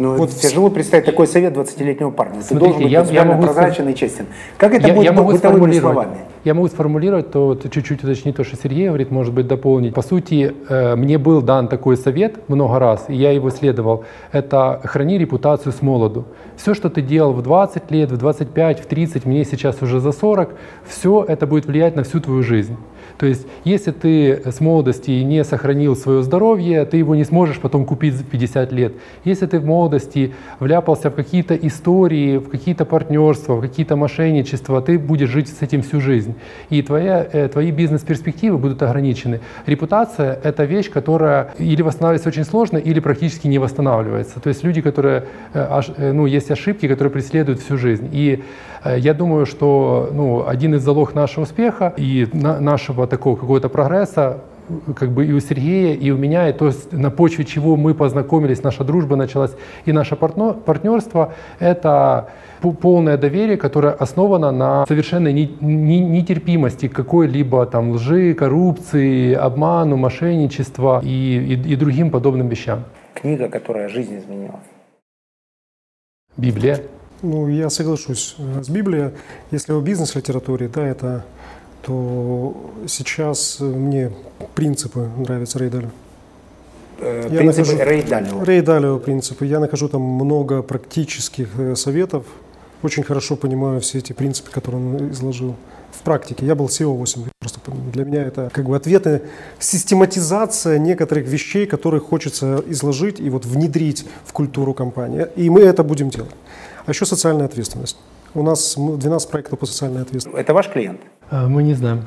Ну, Вот тяжело представить такой совет 20-летнего парня. Ты Смотрите, должен быть я- я могу прозрачен и честен. Как это я, будет я могу бытовыми словами? Я могу сформулировать, то вот чуть-чуть уточнить то, что Сергей говорит, может быть, дополнить. По сути, э, мне был дан такой совет много раз, и я его следовал. Это храни репутацию с молоду. Все, что ты делал в 20 лет, в 25, в 30, мне сейчас уже за 40, все это будет влиять на всю твою жизнь. То есть, если ты с молодости не сохранил свое здоровье, ты его не сможешь потом купить за 50 лет. Если ты в молодости вляпался в какие-то истории, в какие-то партнерства, в какие-то мошенничества, ты будешь жить с этим всю жизнь. И твоя, э, твои бизнес-перспективы будут ограничены. Репутация — это вещь, которая или восстанавливается очень сложно, или практически не восстанавливается. То есть люди, которые, э, э, ну, есть ошибки, которые преследуют всю жизнь. И я думаю, что ну, один из залог нашего успеха и на- нашего такого какого-то прогресса как бы и у Сергея, и у меня, и то есть на почве чего мы познакомились, наша дружба началась, и наше партнерство, это полное доверие, которое основано на совершенной не- не- нетерпимости какой-либо там лжи, коррупции, обману, мошенничества и, и- и другим подобным вещам. Книга, которая жизнь изменила. Библия. Ну, я соглашусь э, с Библией. Если о бизнес-литературе, да, это, то сейчас э, мне принципы нравятся Рэй Далио. Э, Я Принципы нахожу-. Рэй Далио принципы. Я нахожу там много практических советов. Очень хорошо понимаю все эти принципы, которые он изложил в практике. Я был SEO 8 лет. Просто для меня это как бы ответы, систематизация некоторых вещей, которые хочется изложить и вот внедрить в культуру компании. И мы это будем делать. А еще социальная ответственность. У нас м, 12 проектов по социальной ответственности. Это ваш клиент? А, Мы не знаем.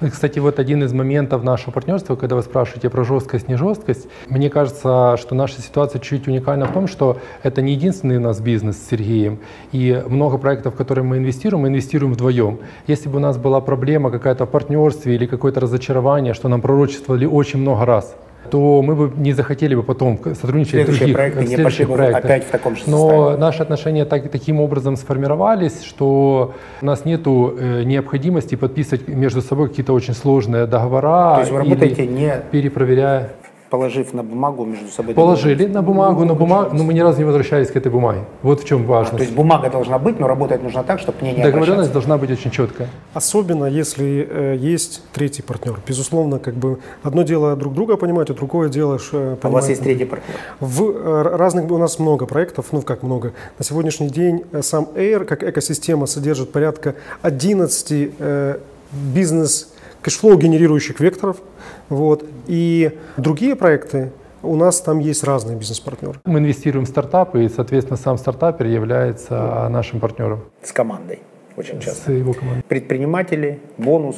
Ну, Кстати, вот один из моментов нашего партнерства, когда вы спрашиваете про жесткость, не жесткость, мне кажется, что наша ситуация чуть уникальна в том, что это не единственный у нас бизнес с Сергеем. И много проектов, в которые мы инвестируем, мы инвестируем вдвоем. Если бы у нас была проблема какая-то в партнерстве или какое-то разочарование, что нам пророчествовали очень много раз, то мы бы не захотели бы потом сотрудничать Следующие других проекты в не следующих пошли проектах. опять в таком же Но составе. наши отношения так, таким образом сформировались, что у нас нет необходимости подписывать между собой какие-то очень сложные договора. То есть вы работаете не перепроверяя. Положив на бумагу между собой Положили на бумагу, на бумагу, но мы ни разу не возвращались к этой бумаге. Вот в чем То важность. есть бумага должна быть, но работать нужно так, чтобы к ней не Договоренность должна быть очень четкая. Особенно если э, есть третий партнер. Безусловно, как бы одно дело друг друга понимать, а другое дело э, А у понимать. вас есть третий партнер. В э, разных у нас много проектов, ну как много. На сегодняшний день э, сам Air как экосистема содержит порядка 11 э, бизнес cash flow генерирующих векторов. Вот. И другие проекты у нас там есть разные бизнес-партнеры. Мы инвестируем в стартапы, и, соответственно, сам стартапер является нашим партнером С командой. Очень часто. с его командой. Предприниматели, бонус.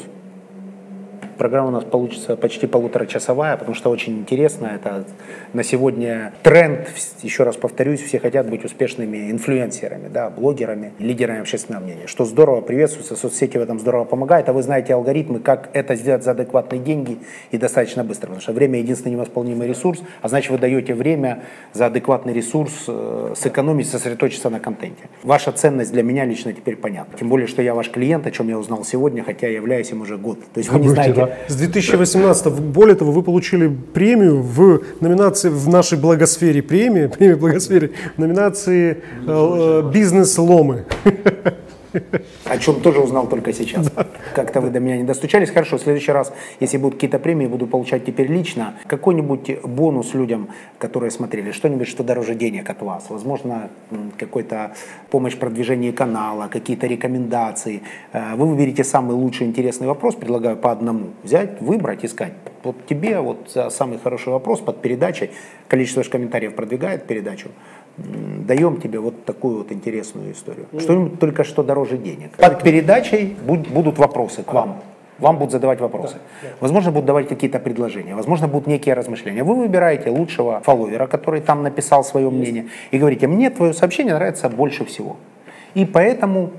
Программа у нас получится почти полуторачасовая, потому что очень интересно. Это на сегодня тренд, еще раз повторюсь, все хотят быть успешными инфлюенсерами, да, блогерами, лидерами общественного мнения. Что здорово приветствуется, соцсети в этом здорово помогают, а вы знаете алгоритмы, как это сделать за адекватные деньги и достаточно быстро. Потому что время единственный невосполнимый ресурс, а значит вы даете время за адекватный ресурс э, сэкономить, сосредоточиться на контенте. Ваша ценность для меня лично теперь понятна. Тем более, что я ваш клиент, о чем я узнал сегодня, хотя являюсь им уже год. То есть вы не знаете, да. С 2018 более того, вы получили премию в номинации в нашей благосфере премии, премия благосфере номинации э, бизнес-ломы. О чем тоже узнал только сейчас. Как-то вы до меня не достучались. Хорошо, в следующий раз, если будут какие-то премии, буду получать теперь лично. Какой-нибудь бонус людям, которые смотрели, что-нибудь, что дороже денег от вас. Возможно, какой-то помощь в продвижении канала, какие-то рекомендации. Э, Вы выберете самый лучший интересный вопрос, предлагаю по одному. Взять, выбрать, искать. Вот тебе вот самый хороший вопрос под передачей, количество комментариев продвигает передачу, даем тебе вот такую вот интересную историю. Что-нибудь только что дороже денег. Под передачей буд- будут вопросы к вам. вам будут задавать вопросы. Возможно, будут давать какие-то предложения, возможно, будут некие размышления. Вы выбираете лучшего фолловера, который там написал свое мнение, и говорите, мне твое сообщение нравится больше всего. И поэтому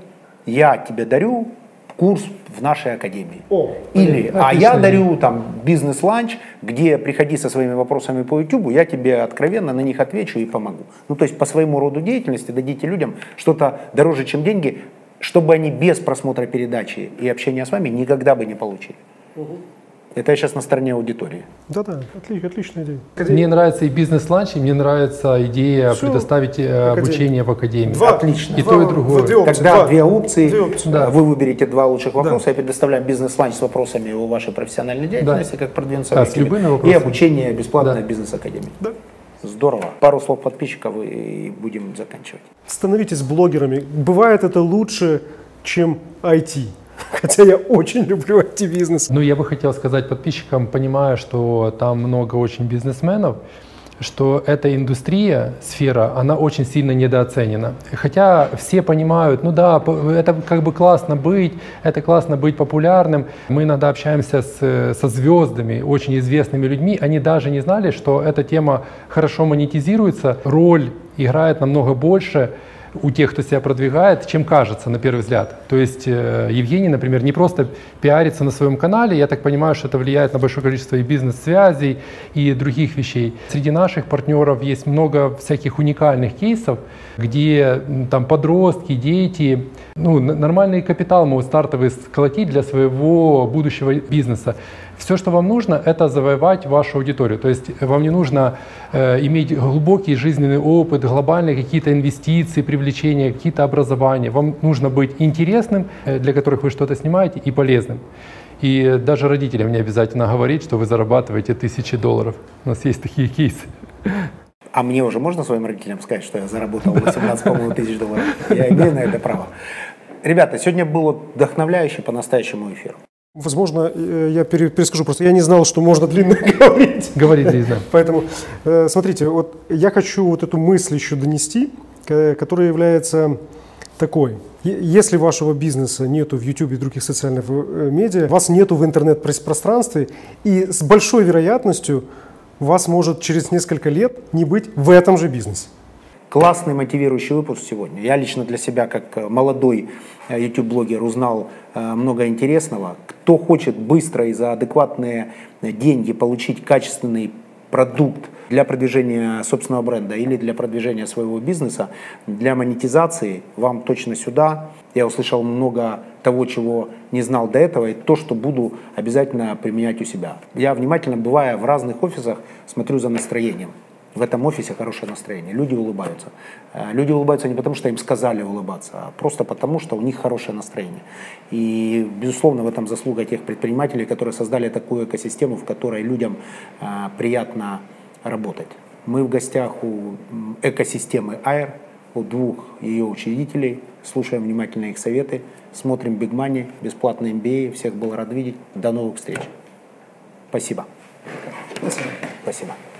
я тебе дарю курс в нашей академии. О, Или, а отличная я дарю там бизнес-ланч, где приходи со своими вопросами по YouTube, я тебе откровенно на них отвечу и помогу. Ну, то есть по своему роду деятельности дадите людям что-то дороже, чем деньги, чтобы они без просмотра передачи и общения с вами никогда бы не получили. Это я сейчас на стороне аудитории. Да-да, отли- отличная идея. Мне нравится и бизнес-ланч, и мне нравится идея Всё, предоставить э, академия. обучение в академии. Два. Отлично. И Два- то, и другое. две опции, Тогда два. две опции. Две опции. Да. Вы выберете два лучших вопроса. Я предоставляю бизнес-ланч с вопросами о вашей профессиональной деятельности, как продвинуться в Да, с IT, любыми и вопросами. обучение бесплатное Да. в бизнес-академии. Да. Здорово. Пару слов подписчиков и будем заканчивать. Становитесь блогерами. Бывает это лучше, чем IT. <laughs> Хотя я очень люблю IT-бизнес. Ну, я бы хотел сказать подписчикам, понимая, что там много очень бизнесменов, что эта индустрия, сфера, она очень сильно недооценена. Хотя все понимают, ну да, это как бы классно быть, это классно быть популярным. Мы иногда общаемся с, со звездами, очень известными людьми, они даже не знали, что эта тема хорошо монетизируется, роль играет намного больше у тех, кто себя продвигает, чем кажется на первый взгляд. То есть э, Евгений, например, не просто пиарится на своем канале, я так понимаю, что это влияет на большое количество и бизнес-связей, и других вещей. Среди наших партнеров есть много всяких уникальных кейсов, где там подростки, дети, ну, нормальный капитал могут стартовый сколотить для своего будущего бизнеса. Все, что вам нужно, это завоевать вашу аудиторию. То есть вам не нужно э, иметь глубокий жизненный опыт, глобальные какие-то инвестиции, привлечения, какие-то образования. Вам нужно быть интересным, э, для которых вы что-то снимаете, и полезным. И даже родителям не обязательно говорить, что вы зарабатываете тысячи долларов. У нас есть такие кейсы. А мне уже можно своим родителям сказать, что я заработал 18, по-моему, тысяч долларов? Я имею на это право. Ребята, сегодня был вдохновляющий по-настоящему эфир. Возможно, э, я пере- перескажу просто. Я не знал, что можно длинно <laughs> говорить. Говорит Лиза. Поэтому, э, смотрите, вот я хочу вот эту мысль еще донести, которая является такой. Если вашего бизнеса нету в YouTube и других социальных э, медиа, вас нету в интернет-пространстве, и с большой вероятностью вас может через несколько лет не быть в этом же бизнесе. Классный мотивирующий выпуск сегодня. Я лично для себя, как э, молодой э, YouTube-блогер, узнал э, много интересного. Кто хочет быстро и за адекватные э, деньги получить качественный продукт для продвижения собственного бренда или для продвижения своего бизнеса, для монетизации, вам точно сюда. Я услышал много того, чего не знал до этого, и то, что буду обязательно применять у себя. Я внимательно, бывая в разных офисах, смотрю за настроением. В этом офисе хорошее настроение. Люди улыбаются. Э, Люди улыбаются не потому, что им сказали улыбаться, а просто потому, что у них хорошее настроение. И, безусловно, в этом заслуга тех предпринимателей, которые создали такую экосистему, в которой людям э, приятно работать. Мы в гостях у экосистемы Air, у двух ее учредителей, слушаем внимательно их советы, смотрим Big Money, бесплатный MBA. Всех был рад видеть. До новых встреч. Спасибо. Спасибо.